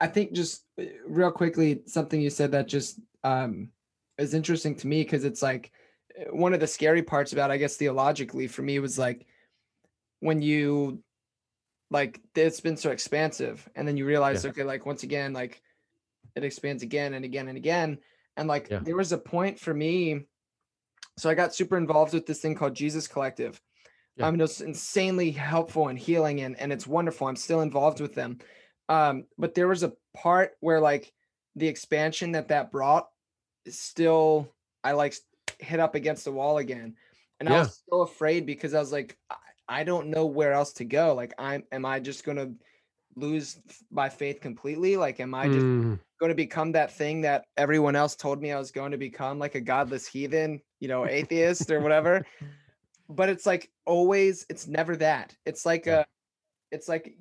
I think just uh, real quickly, something you said that just um, is interesting to me because it's like uh, one of the scary parts about, I guess, theologically for me was like when you like it's been so expansive, and then you realize, Yeah. okay, like once again, like it expands again and again and again, and like Yeah. there was a point for me. So I got super involved with this thing called Jesus Collective. Yeah. I mean, it's insanely helpful and healing, and and it's wonderful. I'm still involved with them, um, but there was a part where like the expansion that that brought still I like hit up against the wall again, and I was so afraid because I was like, I, I don't know where else to go. Like, I'm am I just gonna lose my faith completely? Like, am I just Mm, going to become that thing that everyone else told me I was going to become, like a godless heathen, you know, atheist or whatever. *laughs* But it's like always, it's never that. It's like Yeah. a, it's like,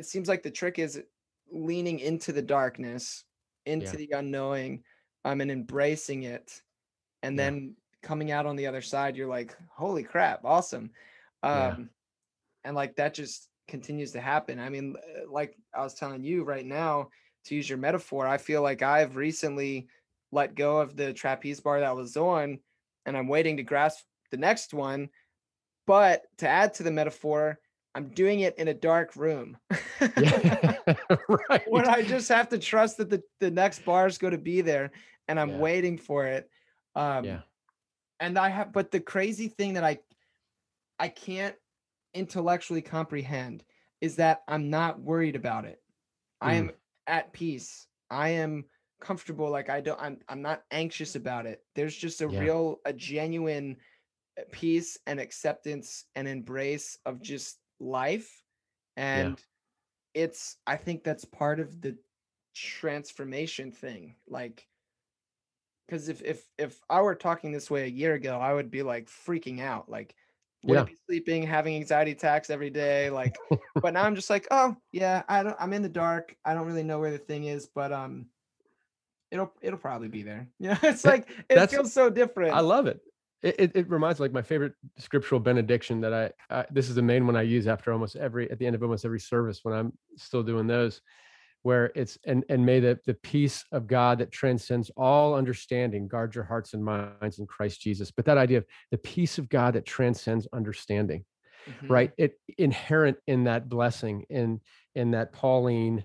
it seems like the trick is leaning into the darkness, into Yeah. the unknowing, um, and embracing it, and Yeah. then coming out on the other side, you're like, holy crap, awesome. Um, Yeah. and like that just continues to happen. I mean, uh, like I was telling you right now, to use your metaphor, I feel like I've recently let go of the trapeze bar that was on and I'm waiting to grasp the next one. But to add to the metaphor, I'm doing it in a dark room. yeah, *laughs* *laughs* right. when I just have to trust that the, the next bar is going to be there and I'm Yeah. waiting for it. Um, yeah, and I have, but the crazy thing that I, I can't intellectually comprehend is that I'm not worried about it. I am at peace. I am comfortable. Like I don't, I'm, I'm not anxious about it. There's just a Yeah. real, a genuine uh, peace and acceptance and embrace of just life. And it's, I think that's part of the transformation thing. Like, because if if if I were talking this way a year ago, I would be like freaking out, like wouldn't be sleeping, having anxiety attacks every day, like. *laughs* but now I'm just like, oh yeah, I don't. I'm in the dark. I don't really know where the thing is, but um, it'll it'll probably be there. *laughs* Yeah, it's like it that's- feels so different. I love it. It, it. reminds me like my favorite scriptural benediction that I, I this is the main one I use after almost every at the end of almost every service when I'm still doing those, where it's and and may the the peace of God that transcends all understanding guard your hearts and minds in Christ Jesus. But that idea of the peace of God that transcends understanding. Mhm. right it inherent in that blessing in in that pauline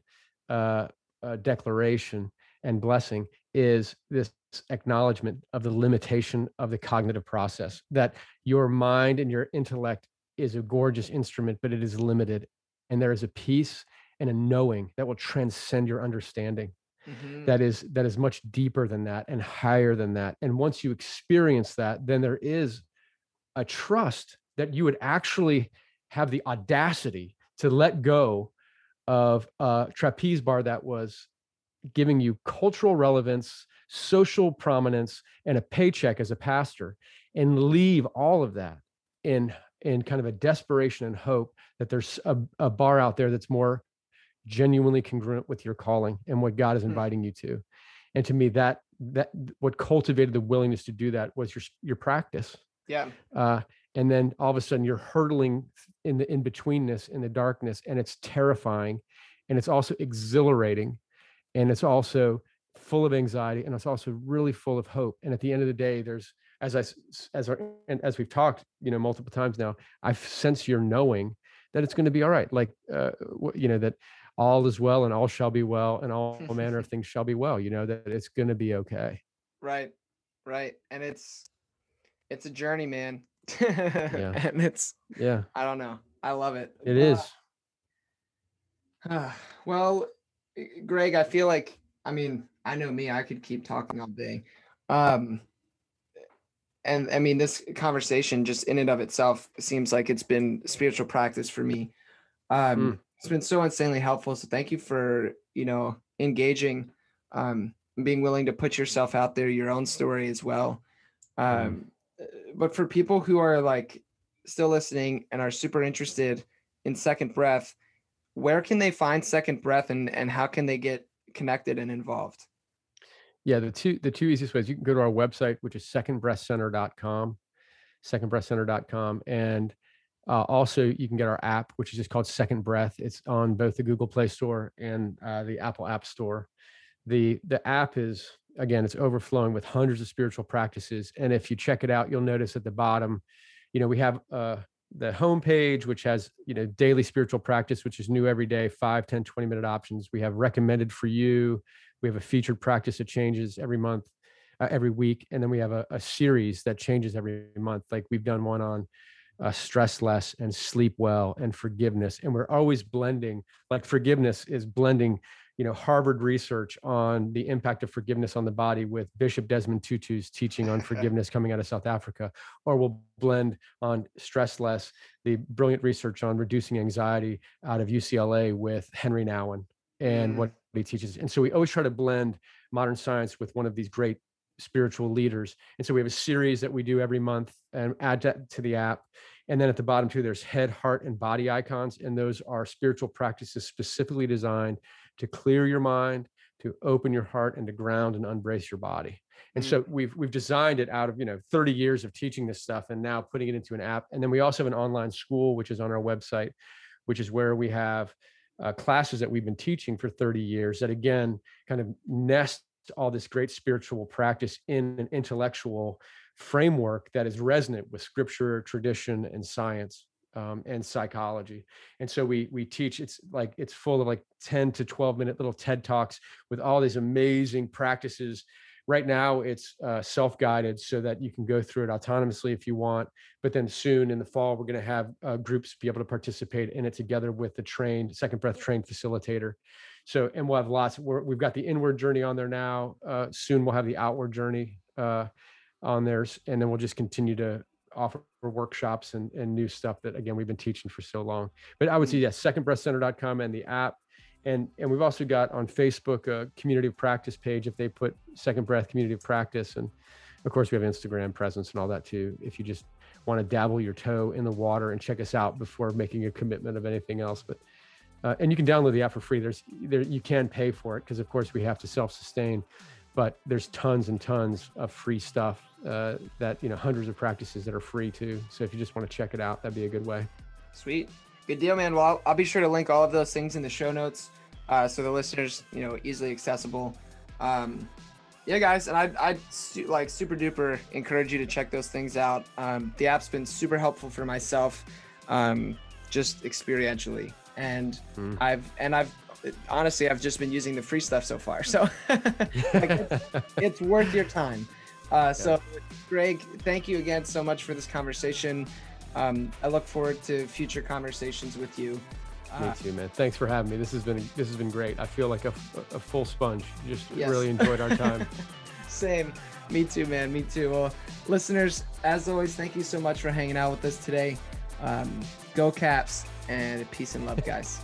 uh, uh declaration and blessing is this acknowledgement of the limitation of the cognitive process that your mind and your intellect is a gorgeous instrument but it is limited and there is a peace and a knowing that will transcend your understanding Mhm. that is that is much deeper than that and higher than that and once you experience that then there is a trust that you would actually have the audacity to let go of a trapeze bar that was giving you cultural relevance social prominence and a paycheck as a pastor and leave all of that in in kind of a desperation and hope that there's a, a bar out there that's more genuinely congruent with your calling and what God is Hmm. inviting you to. And to me, that that what cultivated the willingness to do that was your your practice. Yeah. Uh, and then all of a sudden you're hurtling in the in betweenness in the darkness, and it's terrifying, and it's also exhilarating, and it's also full of anxiety, and it's also really full of hope. And at the end of the day, there's as i as our, and as we've talked, you know, multiple times now, I sense your knowing that it's going to be all right. Like, uh, you know, that all is well and all shall be well and all manner of *laughs* things shall be well. You know that it's going to be okay. Right. Right. And it's it's a journey, man. *laughs* and it's Yeah, I don't know. I love it. it is. Uh, *sighs* well, Greg, I feel like I mean, I know me, I could keep talking all day. Um and I mean this conversation just in and of itself seems like it's been spiritual practice for me. Um Mm. it's been so insanely helpful. So thank you for, you know, engaging um being willing to put yourself out there, your own story as well. Um Mm. uh, but for people who are like still listening and are super interested in Second Breath, where can they find Second Breath and, and how can they get connected and involved? Yeah, the two the two easiest ways you can go to our website, which is secondbreathcenter.com, secondbreathcenter.com, and uh, also you can get our app, which is just called Second Breath. It's on both the Google Play Store and uh, the Apple App Store. the The app is again, it's overflowing with hundreds of spiritual practices, and if you check it out, you'll notice at the bottom, you know, we have uh, the homepage, which has you know daily spiritual practice, which is new every day, 5, 10, 20 minute options. We have recommended for you we have a featured practice that changes every month, uh, every week, and then we have a, a, series that changes every month. Like we've done one on uh, stress less and sleep well and forgiveness, and we're always blending. Like forgiveness is blending, you know, Harvard research on the impact of forgiveness on the body with Bishop Desmond Tutu's teaching on *laughs* forgiveness coming out of South Africa, or we'll blend on stress less the brilliant research on reducing anxiety out of UCLA with Henri Nouwen and mm. what he teaches. And so we always try to blend modern science with one of these great spiritual leaders. And so we have a series that we do every month and add that to the app. And then at the bottom too, there's head, heart, and body icons. And those are spiritual practices specifically designed to clear your mind, to open your heart, and to ground and unbrace your body. And mm. so we've we've designed it out of you know 30 years of teaching this stuff and now putting it into an app. And then we also have an online school, which is on our website, which is where we have uh, classes that we've been teaching for 30 years that again kind of nest all this great spiritual practice in an intellectual framework that is resonant with scripture tradition and science um, and psychology. And so we we teach it's like it's full of like 10 to 12 minute little ted talks with all these amazing practices. Right now it's uh, self-guided so that you can go through it autonomously if you want but then soon in the fall we're going to have uh, groups be able to participate in it together with the trained second breath trained facilitator. So and we'll have lots we have got the inward journey on there now uh, soon we'll have the outward journey uh, on there and then we'll just continue to offer workshops and, and new stuff that again we've been teaching for so long. But i would say yes secondbreathcenter.com and the app. And and we've also got on facebook a community of practice page if they put second breath community of practice. And of course we have instagram presence and all that too if you just want to dabble your toe in the water and check us out before making a commitment of anything else. But uh, and you can download the app for free. There's there you can pay for it because of course we have to self-sustain but there's tons and tons of free stuff uh, that you know hundreds of practices that are free too so if you just want to check it out that'd be a good way sweet Good deal, man. Well, I'll, I'll, be sure to link all of those things in the show notes, uh, so the listeners, you know, easily accessible. Um, yeah, guys, and I'd, I'd su- like super duper encourage you to check those things out. Um, the app's been super helpful for myself, um, just experientially, and mm. I've and I've honestly I've just been using the free stuff so far, so *laughs* like it's, *laughs* it's, worth your time. Uh, so, Greg, thank you again so much for this conversation. Um, I look forward to future conversations with you. Me uh, too, man. Thanks for having me. This has been this has been great. I feel like a, a full sponge. Just yes. really enjoyed our time. *laughs* Same. Me too, man. Me too. Well, listeners, as always, thank you so much for hanging out with us today. Um, go Caps and peace and love, guys.